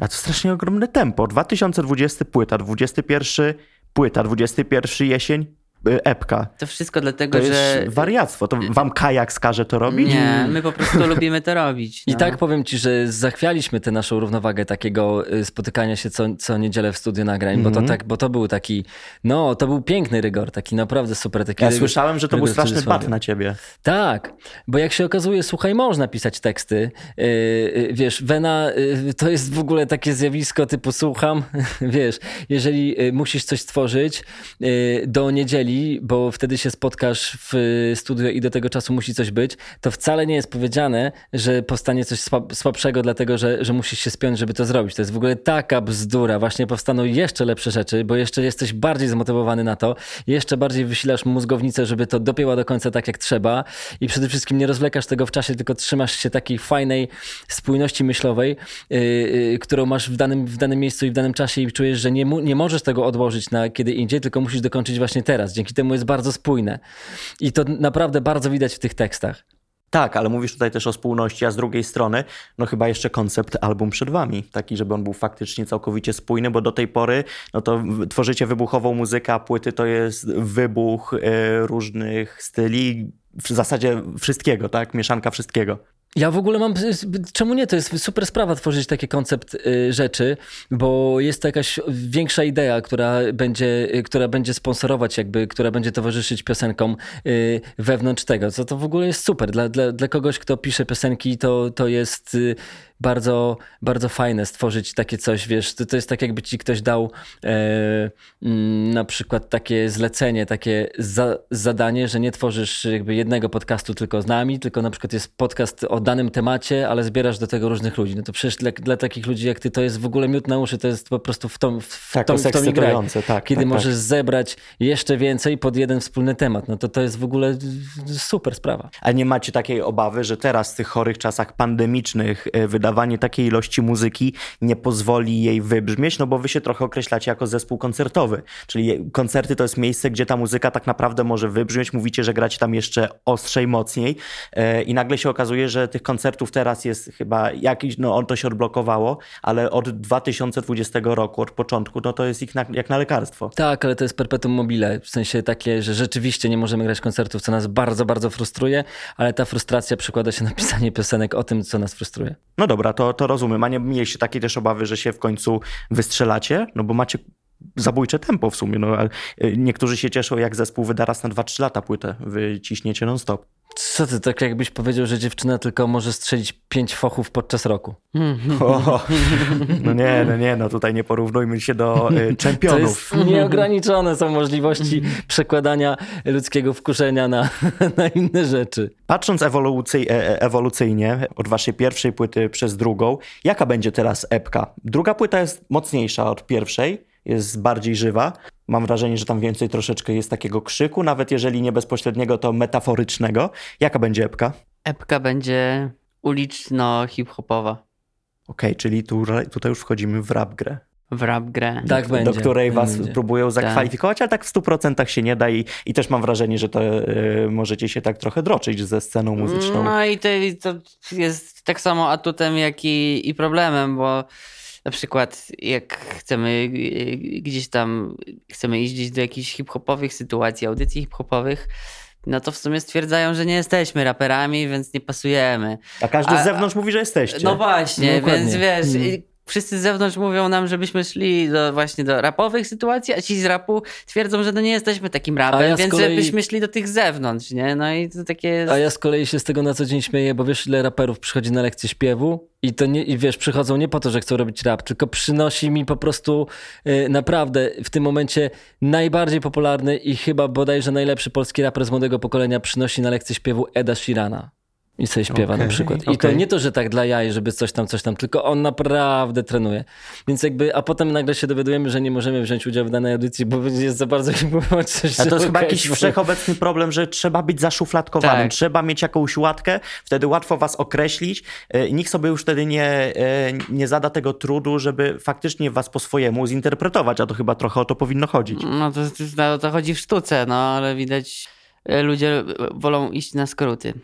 A to strasznie ogromne tempo. 2020 płyta, 21 płyta, 21 jesień, epka. To wszystko dlatego, to że. Jest wariactwo. To wam kajak skaże to robić? Nie, my po prostu lubimy to robić. No. I tak powiem ci, że zachwialiśmy tę naszą równowagę takiego y, spotykania się co, co niedzielę w studiu nagrań, mm -hmm. bo, to mhm. tak, bo to był taki, no to był piękny rygor, taki naprawdę super. Taki ja rygor, słyszałem, że to był straszny bat na ciebie. Tak, bo jak się okazuje, słuchaj, można pisać teksty. Yy, wiesz, Wena yy, to jest w ogóle takie zjawisko typu słucham, wiesz, jeżeli musisz coś stworzyć do niedzieli, bo wtedy się spotkasz w studio i do tego czasu musi coś być, to wcale nie jest powiedziane, że powstanie coś słabszego, dlatego że, że musisz się spiąć, żeby to zrobić. To jest w ogóle taka bzdura. Właśnie powstaną jeszcze lepsze rzeczy, bo jeszcze jesteś bardziej zmotywowany na to, jeszcze bardziej wysilasz mózgownicę, żeby to dopięła do końca tak, jak trzeba i przede wszystkim nie rozwlekasz tego w czasie, tylko trzymasz się takiej fajnej spójności myślowej, yy, yy, którą masz w danym, w danym miejscu i w danym czasie i czujesz, że nie, nie możesz tego odłożyć na kiedy indziej, tylko musisz dokończyć właśnie teraz. Dzięki temu jest bardzo spójne. I to naprawdę bardzo widać w tych tekstach. Tak, ale mówisz tutaj też o spójności, a z drugiej strony, no chyba jeszcze koncept album przed wami, taki, żeby on był faktycznie całkowicie spójny, bo do tej pory, no to tworzycie wybuchową muzykę, a płyty to jest wybuch y, różnych styli, w zasadzie wszystkiego, tak? Mieszanka wszystkiego. Ja w ogóle mam. Czemu nie? To jest super sprawa tworzyć taki koncept y, rzeczy, bo jest to jakaś większa idea, która będzie, y, która będzie sponsorować, jakby, która będzie towarzyszyć piosenkom y, wewnątrz tego. Co to w ogóle jest super. Dla, dla, dla kogoś, kto pisze piosenki, to, to jest bardzo, bardzo fajne stworzyć takie coś, wiesz, to, to jest tak jakby ci ktoś dał e, mm, na przykład takie zlecenie, takie za, zadanie, że nie tworzysz jakby jednego podcastu tylko z nami, tylko na przykład jest podcast o danym temacie, ale zbierasz do tego różnych ludzi. No to przecież dla, dla takich ludzi jak ty to jest w ogóle miód na uszy, to jest po prostu w tom, w, tak, tom, w tak, Kiedy tak, możesz tak. zebrać jeszcze więcej pod jeden wspólny temat, no to to jest w ogóle super sprawa. A nie macie takiej obawy, że teraz w tych chorych czasach pandemicznych e, takiej ilości muzyki nie pozwoli jej wybrzmieć, no bo wy się trochę określacie jako zespół koncertowy, czyli koncerty to jest miejsce, gdzie ta muzyka tak naprawdę może wybrzmieć, mówicie, że gracie tam jeszcze ostrzej, mocniej e, i nagle się okazuje, że tych koncertów teraz jest chyba jakiś, no on to się odblokowało, ale od 2020 roku, od początku, no to jest ich na, jak na lekarstwo. Tak, ale to jest perpetuum mobile, w sensie takie, że rzeczywiście nie możemy grać koncertów, co nas bardzo, bardzo frustruje, ale ta frustracja przekłada się na pisanie piosenek o tym, co nas frustruje. No dobra, to, to rozumiem. A nie mieliście takiej też obawy, że się w końcu wystrzelacie? No bo macie zabójcze tempo w sumie. No, y, niektórzy się cieszą, jak zespół wyda raz na 2-3 lata płytę. Wy ciśniecie non-stop. Co ty, tak jakbyś powiedział, że dziewczyna tylko może strzelić pięć fochów podczas roku. O, no nie, no nie, no tutaj nie porównujmy się do y, czempionów. To jest nieograniczone są możliwości przekładania ludzkiego wkurzenia na, na inne rzeczy. Patrząc ewolucyj, e, e, ewolucyjnie od waszej pierwszej płyty przez drugą, jaka będzie teraz epka? Druga płyta jest mocniejsza od pierwszej, jest bardziej żywa. Mam wrażenie, że tam więcej troszeczkę jest takiego krzyku, nawet jeżeli nie bezpośredniego, to metaforycznego. Jaka będzie epka? Epka będzie uliczno-hip-hopowa. Okej, okay, czyli tu, tutaj już wchodzimy w rap grę. W rap grę. Tak do, będzie. Do której tak was będzie. próbują zakwalifikować, tak. ale tak w 100% się nie da i, i też mam wrażenie, że to y, możecie się tak trochę droczyć ze sceną muzyczną. No i to, to jest tak samo atutem, jak i, i problemem, bo na przykład jak chcemy y, gdzieś tam, chcemy iść gdzieś do jakichś hip-hopowych sytuacji, audycji hip-hopowych, no to w sumie stwierdzają, że nie jesteśmy raperami, więc nie pasujemy. A każdy A, z zewnątrz mówi, że jesteście. No właśnie, no, więc wiesz... Wszyscy z zewnątrz mówią nam, żebyśmy szli do, właśnie do rapowych sytuacji, a ci z rapu twierdzą, że no nie jesteśmy takim rapem, ja więc kolei... żebyśmy szli do tych zewnątrz, nie? No i to takie. A ja z kolei się z tego na co dzień śmieję, bo wiesz ile raperów przychodzi na lekcję śpiewu i to nie, i wiesz, przychodzą nie po to, że chcą robić rap, tylko przynosi mi po prostu yy, naprawdę w tym momencie najbardziej popularny i chyba bodajże najlepszy polski raper z młodego pokolenia przynosi na lekcję śpiewu Eda Shirana. I sobie śpiewa okay, na przykład. I okay. to nie to, że tak dla jaj, żeby coś tam, coś tam, tylko on naprawdę trenuje. Więc jakby, a potem nagle się dowiadujemy, że nie możemy wziąć udziału w danej audycji, bo jest za bardzo coś. A to jest chyba jakiś wszechobecny problem, że trzeba być zaszufladkowanym, tak. trzeba mieć jakąś łatkę, wtedy łatwo was określić. E, nikt sobie już wtedy nie, e, nie zada tego trudu, żeby faktycznie was po swojemu zinterpretować, a to chyba trochę o to powinno chodzić. No to, to, to chodzi w sztuce, no ale widać, e, ludzie wolą iść na skróty.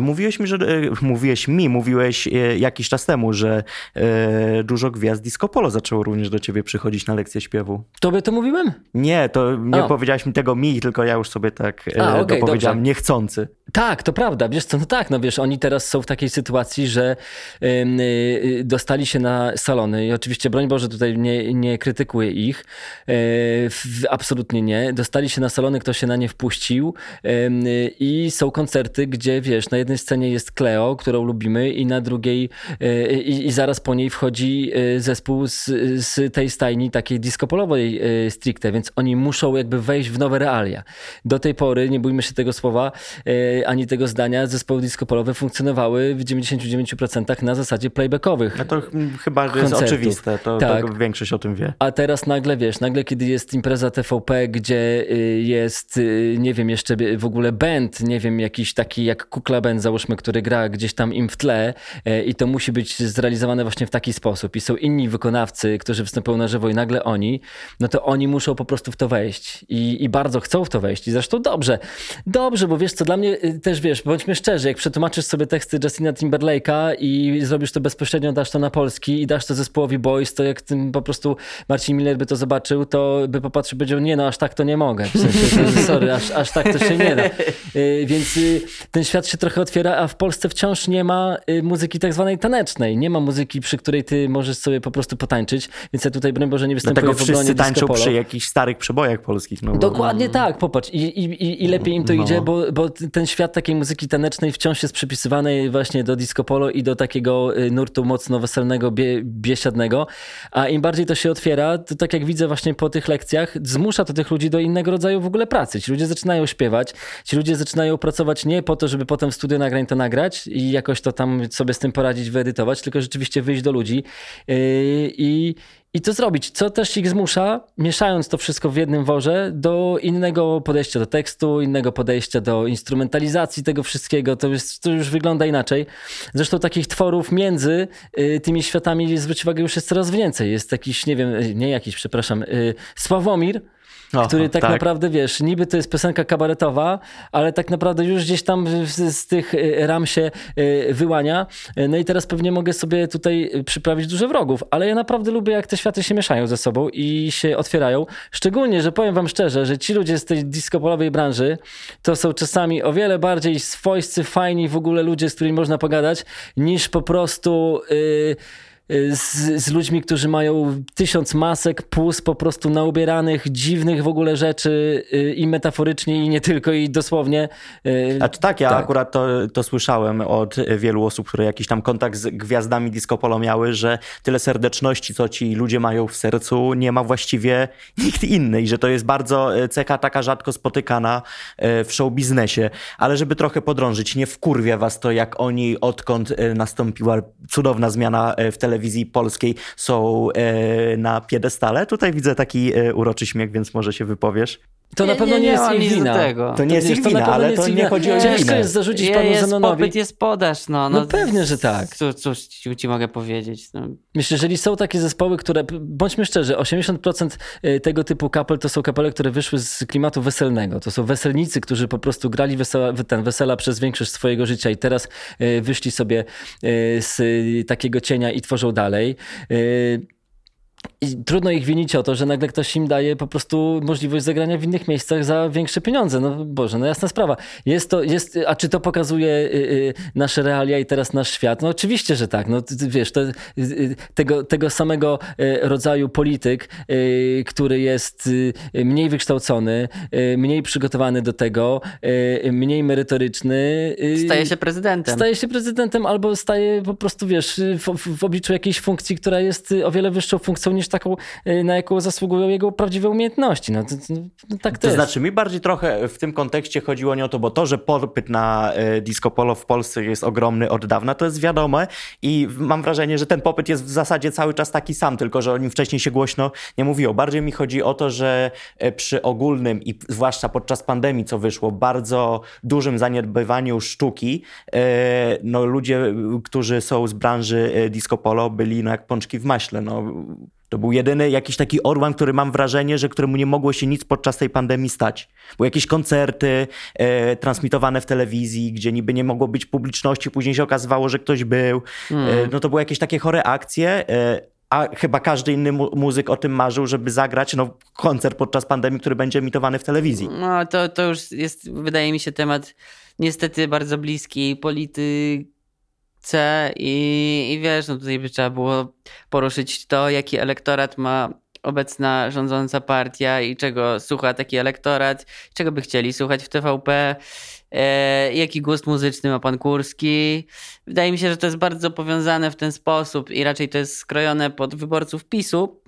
Mówiłeś mi, że mówiłeś mi, mówiłeś jakiś czas temu, że e, dużo gwiazd disco polo zaczęło również do ciebie przychodzić na lekcję śpiewu. Tobie to mówiłem? Nie, to nie o. powiedziałeś mi tego mi, tylko ja już sobie tak e, A, okay, dopowiedziałem, dobrze. niechcący. Tak, to prawda. Wiesz co, no tak, no wiesz, oni teraz są w takiej sytuacji, że y, y, dostali się na salony i oczywiście, broń Boże, tutaj nie, nie krytykuję ich, y, absolutnie nie. Dostali się na salony, kto się na nie wpuścił i są koncerty, gdzie wiesz, na jednej scenie jest Cleo, którą lubimy i na drugiej i, i zaraz po niej wchodzi zespół z, z tej stajni takiej disco-polowej stricte, więc oni muszą jakby wejść w nowe realia. Do tej pory, nie bójmy się tego słowa, ani tego zdania zespoły disco-polowe funkcjonowały w 99% na zasadzie playbackowych. No to chyba koncertów. jest oczywiste, to, tak. to większość o tym wie. A teraz nagle, wiesz, nagle kiedy jest impreza TVP, gdzie y, jest, y, nie wiem, jeszcze w ogóle band, nie wiem, jakiś taki jak Kukla Band, załóżmy, który gra gdzieś tam im w tle y, i to musi być zrealizowane właśnie w taki sposób i są inni wykonawcy, którzy występują na żywo i nagle oni, no to oni muszą po prostu w to wejść i, i bardzo chcą w to wejść i zresztą dobrze, dobrze, bo wiesz co, dla mnie też wiesz, bądźmy szczerzy, jak przetłumaczysz sobie teksty Justina Timberlake'a i zrobisz to bezpośrednio, dasz to na polski i dasz to zespołowi Boys, to jak tym po prostu Marcin Miller by to zobaczył, to by popatrzył, powiedział, nie no, aż tak to nie mogę. W sensie, sorry, aż, aż tak to się nie da. Y, więc y, ten świat się trochę otwiera, a w Polsce wciąż nie ma y, muzyki tak zwanej tanecznej. Nie ma muzyki, przy której ty możesz sobie po prostu potańczyć, więc ja tutaj, broń Boże, nie występuję Dlatego w wszyscy tańczą przy jakichś starych przebojach polskich. No bo... Dokładnie tak, popatrz. I, i, i lepiej im to no. idzie, bo, bo ten świat takiej muzyki tanecznej wciąż jest przypisywany właśnie do disco polo i do takiego y, nurtu mocno weselnego, bie, biesiadnego. A im bardziej to się otwiera, to tak jak widzę właśnie po tych lekcjach, zmusza to tych ludzi do innego rodzaju w ogóle pracy. Ci ludzie zaczynają śpiewać, ci ludzie zaczynają pracować nie po to, żeby potem w studio nagrań to nagrać i jakoś to tam sobie z tym poradzić, wyedytować, tylko rzeczywiście wyjść do ludzi yy, i, i to zrobić, co też ich zmusza, mieszając to wszystko w jednym worze, do innego podejścia do tekstu, innego podejścia do instrumentalizacji tego wszystkiego. To, jest, to już wygląda inaczej. Zresztą takich tworów między y, tymi światami, zwróć uwagę, już jest coraz więcej. Jest jakiś, nie wiem, nie jakiś, przepraszam, y, Sławomir, który tak, tak, naprawdę, wiesz, niby to jest piosenka kabaretowa, ale tak naprawdę już gdzieś tam z, z tych y, ram się y, wyłania. No i teraz pewnie mogę sobie tutaj przyprawić dużo wrogów, ale ja naprawdę lubię, jak te światy się mieszają ze sobą i się otwierają. Szczególnie, że powiem wam szczerze, że ci ludzie z tej disco-polowej branży to są czasami o wiele bardziej swojscy, fajni w ogóle ludzie, z którymi można pogadać, niż po prostu... Yy, z, z, ludźmi, którzy mają tysiąc masek, plus po prostu naubieranych, dziwnych w ogóle rzeczy y, i metaforycznie, i nie tylko, i dosłownie. Y, A to tak, ja tak. akurat to, to słyszałem od wielu osób, które jakiś tam kontakt z gwiazdami disco polo miały, że tyle serdeczności, co ci ludzie mają w sercu, nie ma właściwie nikt inny i że to jest bardzo e, cecha taka rzadko spotykana e, w show biznesie. Ale żeby trochę podrążyć, nie wkurwia was to, jak oni, odkąd e, nastąpiła cudowna zmiana w telewizji, telewizji polskiej są e, na piedestale. Tutaj widzę taki e, uroczy śmiech, więc może się wypowiesz. To nie, na pewno nie, nie, nie jest ich wina. Tego. To nie jest ich wina, ale to nie chodzi o Ciężko jest zarzucić panu jest Zenonowi. popyt, jest podaż. No, no, no pewnie, że tak. Cóż, cóż ci, ci mogę powiedzieć? No. Myślę, że jeżeli są takie zespoły, które, bądźmy szczerzy, 80% y, tego typu kapel to są kapele, które wyszły z klimatu weselnego. To są weselnicy, którzy po prostu grali wesela, ten wesela przez większość swojego życia i teraz y, wyszli sobie y, z takiego cienia i tworzą dalej. I trudno ich winić o to, że nagle ktoś im daje po prostu możliwość zagrania w innych miejscach za większe pieniądze. No Boże, no jasna sprawa. Jest to, jest, a czy to pokazuje y, y, nasze realia i teraz nasz świat? No oczywiście, że tak. No wiesz, to, y, tego, tego samego rodzaju polityk, który jest mniej wykształcony, mniej przygotowany do tego, mniej merytoryczny. Staje się prezydentem. Staje się prezydentem albo staje po prostu, wiesz, w, w obliczu jakiejś funkcji, która jest o wiele wyższą funkcją niż taką, y, na jaką zasługują jego prawdziwe umiejętności. No, to, no, tak to, to znaczy, mi bardziej trochę w tym kontekście chodziło nie o to, bo to, że popyt na y, disco polo w Polsce jest ogromny od dawna, to jest wiadome i mam wrażenie, że ten popyt jest w zasadzie cały czas taki sam, tylko że o nim wcześniej się głośno nie mówiło. Bardziej mi chodzi o to, że y, przy ogólnym i zwłaszcza podczas pandemii, co wyszło, bardzo dużym zaniedbywaniu sztuki, no ludzie, którzy są z branży disco polo byli no jak pączki w maśle. No, to był jedyny jakiś taki orłan, który mam wrażenie, że któremu nie mogło się nic podczas tej pandemii stać. Były jakieś koncerty e, transmitowane w telewizji, gdzie niby nie mogło być publiczności, później się okazywało, że ktoś był. Mm. E, no to były jakieś takie chore akcje. E, a chyba każdy inny mu muzyk o tym marzył, żeby zagrać no, koncert podczas pandemii, który będzie emitowany w telewizji. No to, to już jest, wydaje mi się, temat niestety bardzo bliski polityce i, i wiesz, no tutaj by trzeba było poruszyć to, jaki elektorat ma obecna rządząca partia i czego słucha taki elektorat, czego by chcieli słuchać w TVP, e, jaki gust muzyczny ma pan Kurski. Wydaje mi się, że to jest bardzo powiązane w ten sposób i raczej to jest skrojone pod wyborców PiSu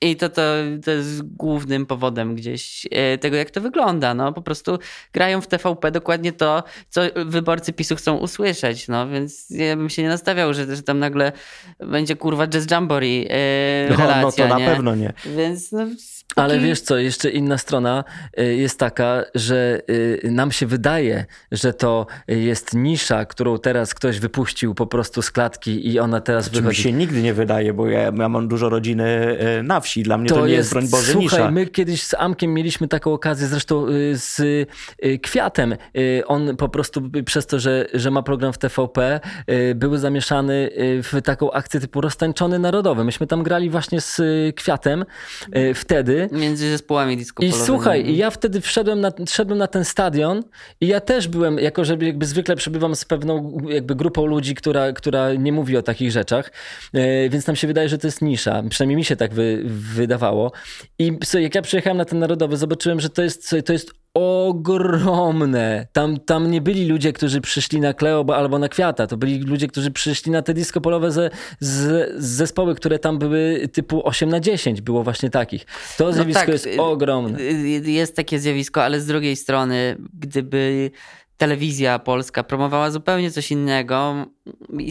i to, to, to jest głównym powodem gdzieś e, tego, jak to wygląda. No, po prostu grają w TVP dokładnie to, co wyborcy PiSu chcą usłyszeć. No, więc ja bym się nie nastawiał, że, że tam nagle będzie kurwa jazz jamboree e, No, relacja, no to na nie? pewno nie. Więc no, Ale wiesz co, jeszcze inna strona y, jest taka, że y, nam się wydaje, że to jest nisza, którą teraz ktoś wypuścił po prostu z klatki i ona teraz Czy mi wychodzi. się nigdy nie wydaje, bo ja, ja mam dużo rodziny e, na wsi. Dla mnie to, nie jest, broń Boże, słuchaj, nisza. my kiedyś z Amkiem mieliśmy taką okazję, zresztą y, z y, Kwiatem. Y, On po prostu y, przez to, że, że ma program w TVP, y, był zamieszany y, w taką akcję typu roztańczony narodowy. Myśmy tam grali właśnie z y, Kwiatem y, wtedy. Między zespołami disco I słuchaj, i ja wtedy wszedłem na, wszedłem na ten stadion i ja też byłem, jako że jakby zwykle przebywam z pewną jakby grupą ludzi, która, która nie mówi o takich rzeczach, e, więc nam się wydaje, że to jest nisza. Przynajmniej mi się tak wy, wydawało. I jak ja przyjechałem na ten Narodowy, zobaczyłem, że to jest, to jest ogromne. Tam, tam nie byli ludzie, którzy przyszli na Kleo bo- albo na Kwiata. To byli ludzie, którzy przyszli na te disco polowe ze, z, z zespoły, które tam były typu 8 na 10. Było właśnie takich. To zjawisko tak, jest y, ogromne. Y, Jest takie zjawisko, ale z drugiej strony, gdyby telewizja polska promowała zupełnie coś innego,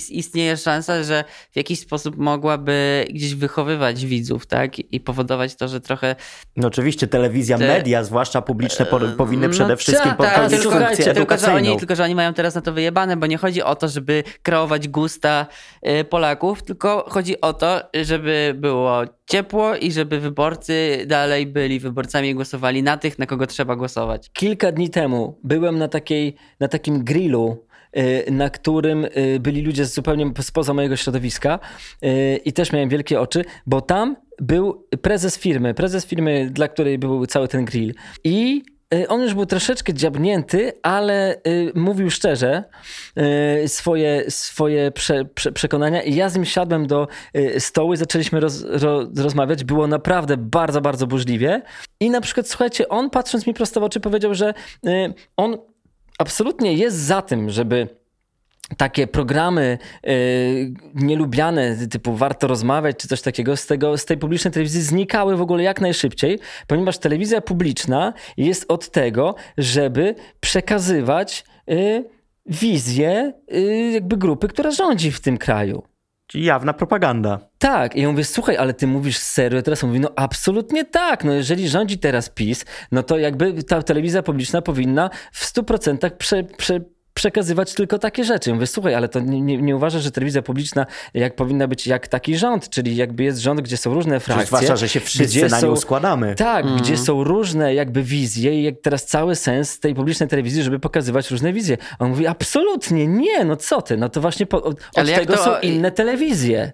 istnieje szansa, że w jakiś sposób mogłaby gdzieś wychowywać widzów, tak? I powodować to, że trochę No oczywiście telewizja, Te- media, zwłaszcza publiczne, po, powinny przede no wszystkim tak, pełnić tylko, funkcję tylko, że edukacyjną. oni, tylko, że oni mają teraz na to wyjebane, bo nie chodzi o to, żeby kreować gusta y, Polaków, tylko chodzi o to, żeby było ciepło i żeby wyborcy dalej byli wyborcami i głosowali na tych, na kogo trzeba głosować. Kilka dni temu byłem na, takiej, na takim grillu, na którym y, byli ludzie zupełnie spoza mojego środowiska y, i też miałem wielkie oczy, bo tam był prezes firmy, prezes firmy, dla której był cały ten grill i y, on już był troszeczkę dziabnięty, ale y, mówił szczerze y, swoje, swoje prze, prze, przekonania i ja z nim siadłem do y, stołu i zaczęliśmy roz, ro, rozmawiać. Było naprawdę bardzo, bardzo burzliwie. I na przykład, słuchajcie, on patrząc mi prosto w oczy powiedział, że y, on absolutnie jest za tym, żeby takie programy y, nielubiane, typu warto rozmawiać, czy coś takiego, z, tego, z tej publicznej telewizji znikały w ogóle jak najszybciej, ponieważ telewizja publiczna jest od tego, żeby przekazywać y, wizję y, jakby grupy, która rządzi w tym kraju. Jawna propaganda. Tak, i ja mówię, słuchaj, ale ty mówisz serio? Teraz on mówi, no absolutnie tak, no jeżeli rządzi teraz PiS, no to jakby ta telewizja publiczna powinna w 100% prze, prze, przekazywać tylko takie rzeczy. Ja mówię, słuchaj, ale to nie, nie, nie uważasz, że telewizja publiczna jak powinna być jak taki rząd, czyli jakby jest rząd, gdzie są różne frakcje. Zwłaszcza, że się wszyscy na są- nią składamy. Tak, gdzie są różne jakby wizje i jak teraz cały sens tej publicznej telewizji, żeby pokazywać różne wizje. A on mówi, absolutnie nie, no co ty, no to właśnie po, od, od tego to- są inne telewizje.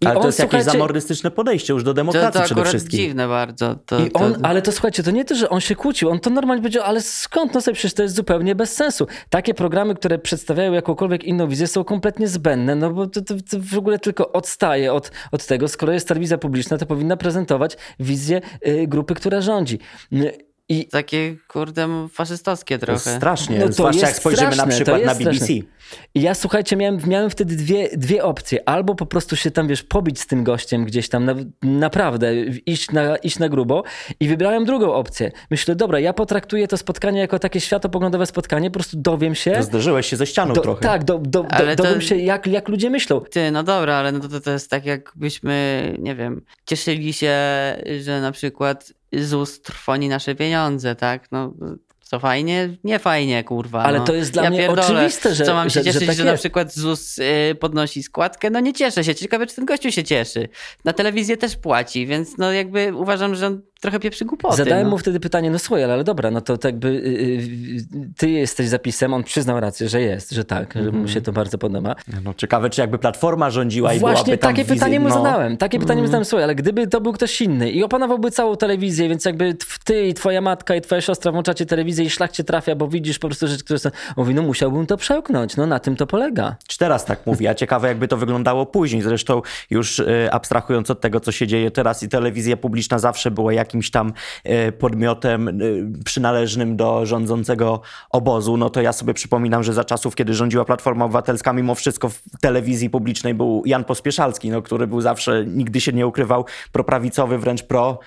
I Ale to on, jest jakieś zamordystyczne podejście już do To, demokracji to przede akurat wszystkim. dziwne bardzo. To, I on, to... ale to słuchajcie, to nie to, że on się kłócił, on to normalnie powiedział, ale skąd, no sobie przecież to jest zupełnie bez sensu. Takie programy, które przedstawiają jakąkolwiek inną wizję są kompletnie zbędne, no bo to, to, to w ogóle tylko odstaje od, od tego, skoro jest telewizja publiczna, to powinna prezentować wizję y, grupy, która rządzi. Y, I Takie, kurde, faszystowskie trochę. strasznie, No to zwłaszcza jak spojrzymy na straszne, to przykład na BBC. straszne. I ja słuchajcie, miałem, miałem wtedy dwie, dwie opcje. Albo po prostu się tam, wiesz, pobić z tym gościem gdzieś tam, na, naprawdę, iść na, iść na grubo. I wybrałem drugą opcję. Myślę, dobra, ja potraktuję to spotkanie jako takie światopoglądowe spotkanie, po prostu dowiem się. To zderzyłeś się ze ścianą Do, trochę. tak, do, do, do, Ale to- dowiem się, jak, jak ludzie myślą. Ty, no dobra, ale no to, to jest tak jakbyśmy, nie wiem, cieszyli się, że na przykład ZUS trwoni nasze pieniądze, tak? No co fajnie? Nie fajnie, kurwa. Ale no. to jest dla ja mnie pierdolę. oczywiste, że- Co mam się że- że cieszyć, że, tak na jest. przykład ZUS y, podnosi składkę? No nie cieszę się. Ciekawe, czy ten gościu się cieszy. Na telewizję też płaci, więc no jakby uważam, że on trochę pieprzy głupoty. Zadałem no. mu wtedy pytanie, no słuchaj, ale, ale dobra, no to tak jakby y, y, ty jesteś zapisem, on przyznał rację, że jest, że tak, że Mhm. mu się to bardzo podoba. No ciekawe, czy jakby Platforma rządziła i Właśnie byłaby tam takie wizja- pytanie mu no. zadałem. Takie pytanie mu zadałem, słuchaj, ale gdyby to był ktoś inny i opanowałby całą telewizję, więc jakby ty i twoja matka i twoja siostra włączacie telewizję i szlak cię trafia, bo widzisz po prostu rzeczy, które są... On mówi, no musiałbym to przełknąć, no na tym to polega. Czy teraz tak mówi, a ciekawe jakby to wyglądało później. Zresztą już e, abstrahując od tego, co się dzieje teraz i telewizja publiczna zawsze była jakimś tam e, podmiotem e, przynależnym do rządzącego obozu, no to ja sobie przypominam, że za czasów, kiedy rządziła Platforma Obywatelska, mimo wszystko w telewizji publicznej był Jan Pospieszalski, no, który był zawsze, nigdy się nie ukrywał, proprawicowy, wręcz pro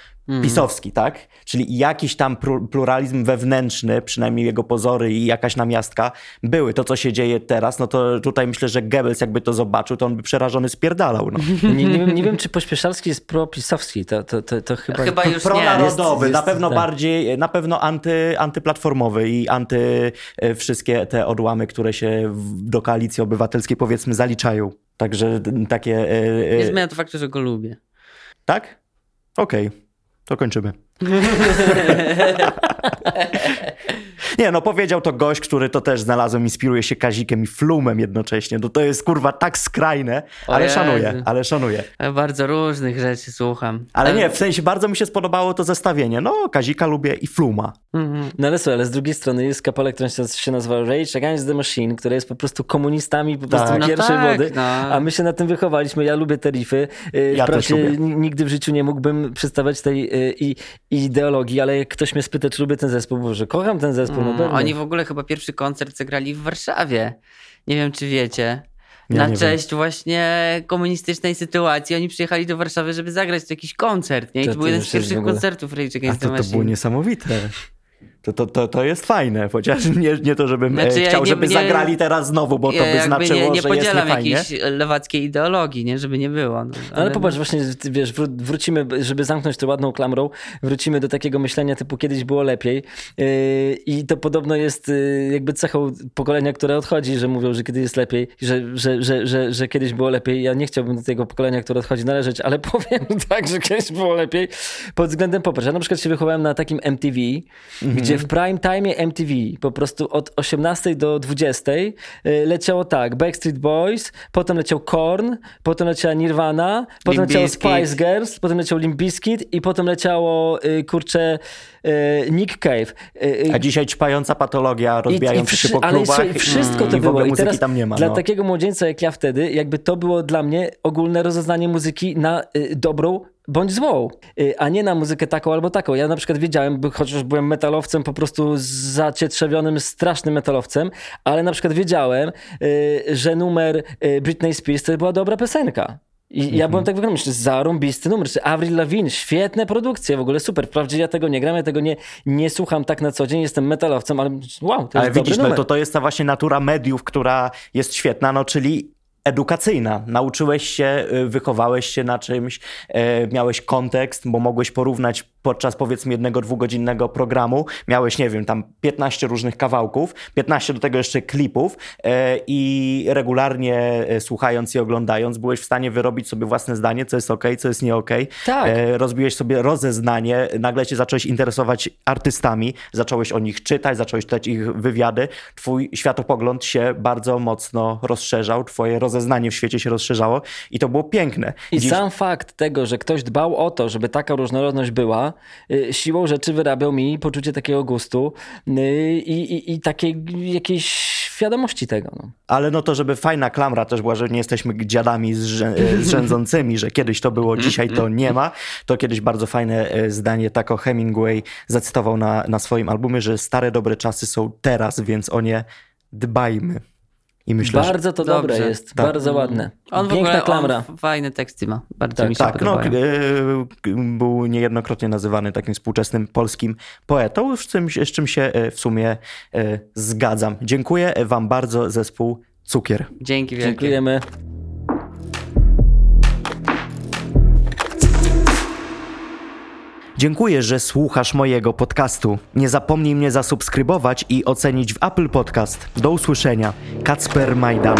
pisowski, tak? Czyli jakiś tam pluralizm wewnętrzny, przynajmniej jego pozory i jakaś namiastka były. To, co się dzieje teraz, no to tutaj myślę, że Goebbels jakby to zobaczył, to on by przerażony spierdalał. No. Nie, nie, wiem, nie wiem, czy Pośpieszalski jest propisowski, to, to, to, to chyba... Chyba już nie. Pronarodowy, Jest- na jest- pewno tak. bardziej, na pewno anty, antyplatformowy i anty e, wszystkie te odłamy, które się do koalicji obywatelskiej powiedzmy zaliczają. Także takie... e, e, Nie zmienia to faktu, że go lubię. Tak? Okej, to kończymy. Nie, no powiedział to gość, który to też znalazłem, inspiruje się Kazikiem i Flumem jednocześnie. No to jest kurwa tak skrajne, O ale Jezu. szanuję, ale szanuję. Ja bardzo różnych rzeczy słucham. Ale nie, w sensie bardzo mi się spodobało to zestawienie. No, Kazika lubię i Fluma. Mhm. No ale słuchaj, ale z drugiej strony jest kapela, która się- się nazywa Rage Against the Machine, która jest po prostu komunistami po prostu No pierwszej tak, wody, no. a my się na tym wychowaliśmy. Ja lubię te riffy. Y, Ja też lubię. nigdy w życiu nie mógłbym przedstawiać tej y, i, ideologii, ale jak ktoś mnie spyta, czy lubię ten zespół, Boże, kocham ten zespół, no Mm. Oni w ogóle chyba pierwszy koncert zagrali w Warszawie. Nie wiem, czy wiecie. Ja Na cześć właśnie komunistycznej sytuacji. Oni przyjechali do Warszawy, żeby zagrać jakiś koncert. Nie? I To to, to był jeden z pierwszych koncertów Rage A Against to, the to Machine. było niesamowite. To, to, to, to jest fajne, chociaż nie, nie to, żebym Znaczy, e, ja chciał, nie- żeby nie- zagrali teraz znowu, bo to ja by jakby znaczyło, nie, nie że jest podzielam niefajnie. jakiejś lewackiej ideologii, nie? żeby nie było. No, Ale popatrz, właśnie, wiesz, wró- wrócimy, żeby zamknąć tę ładną klamrą, wrócimy do takiego myślenia typu kiedyś było lepiej yy, i to podobno jest yy, jakby cechą pokolenia, które odchodzi, że mówią, że kiedyś jest lepiej, że, że, że, że, że kiedyś było lepiej. Ja nie chciałbym do tego pokolenia, które odchodzi należeć, ale powiem tak, że kiedyś było lepiej pod względem, popatrz, ja na przykład się wychowałem na takim MTV, gdzie w prime time MTV po prostu od 18 do 20 yy, leciało tak, Backstreet Boys, potem leciał Korn, potem leciała Nirvana, potem Limp leciało. Spice Girls, potem leciał Limp Bizkit i potem leciało, y, kurczę, y, Nick Cave. Y, y, A dzisiaj ćpająca patologia rozbijająca się po ale klubach wszystko i, to i w było. I teraz tam nie ma. dla no. takiego młodzieńca jak ja wtedy, jakby to było dla mnie ogólne rozeznanie muzyki na y, dobrą bądź złą, y, a nie na muzykę taką albo taką. Ja na przykład wiedziałem, chociaż byłem metalowcem, po prostu zacietrzewionym, strasznym metalowcem, ale na przykład wiedziałem, y, że numer y, Britney Spears to była dobra piosenka. I ja byłem tak wyglądał, myślę, zarąbisty numer, czy Avril Lavigne, świetne produkcje, w ogóle super. Wprawdzie ja tego nie gram, ja tego nie, nie słucham tak na co dzień, jestem metalowcem, ale wow, to Ale jest widzisz, dobry no numer. to, to jest ta właśnie natura mediów, która jest świetna, no czyli edukacyjna. Nauczyłeś się, y, wychowałeś się na czymś, e, miałeś kontekst, bo mogłeś porównać podczas powiedzmy jednego, dwugodzinnego programu, miałeś, nie wiem, tam 15 różnych kawałków, 15 do tego jeszcze klipów e, i regularnie słuchając i oglądając byłeś w stanie wyrobić sobie własne zdanie, co jest ok, co jest nie ok. Tak. Rozbiłeś sobie rozeznanie, nagle cię zacząłeś interesować artystami, zacząłeś o nich czytać, zacząłeś czytać ich wywiady, twój światopogląd się bardzo mocno rozszerzał, twoje rozeznanie w świecie się rozszerzało i to było piękne. I Dziś- sam fakt tego, że ktoś dbał o to, żeby taka różnorodność była, y, siłą rzeczy wyrabiał mi poczucie takiego gustu y, i, i, i takiej jakiejś świadomości tego. No. Ale no to, żeby fajna klamra też była, że nie jesteśmy dziadami zrzę- e, zrzędzącymi, że kiedyś to było, dzisiaj to nie ma, to kiedyś bardzo fajne e, zdanie tako Hemingway zacytował na, na swoim albumie, że stare dobre czasy są teraz, więc o nie dbajmy. I myślę, że... bardzo to dobre Dobrze. jest, Tak. bardzo ładne. On w Piękna ogóle klamra. On fajne teksty ma. Bardzo Tak, mi się Tak, no, podobają. e, był niejednokrotnie nazywany takim współczesnym polskim poetą, z czym, z czym się e, w sumie e, zgadzam. Dziękuję Wam bardzo, zespół Cukier. Dzięki wielkie. Dziękujemy. Dziękuję, że słuchasz mojego podcastu. Nie zapomnij mnie zasubskrybować i ocenić w Apple Podcast. Do usłyszenia. Kacper Majdan.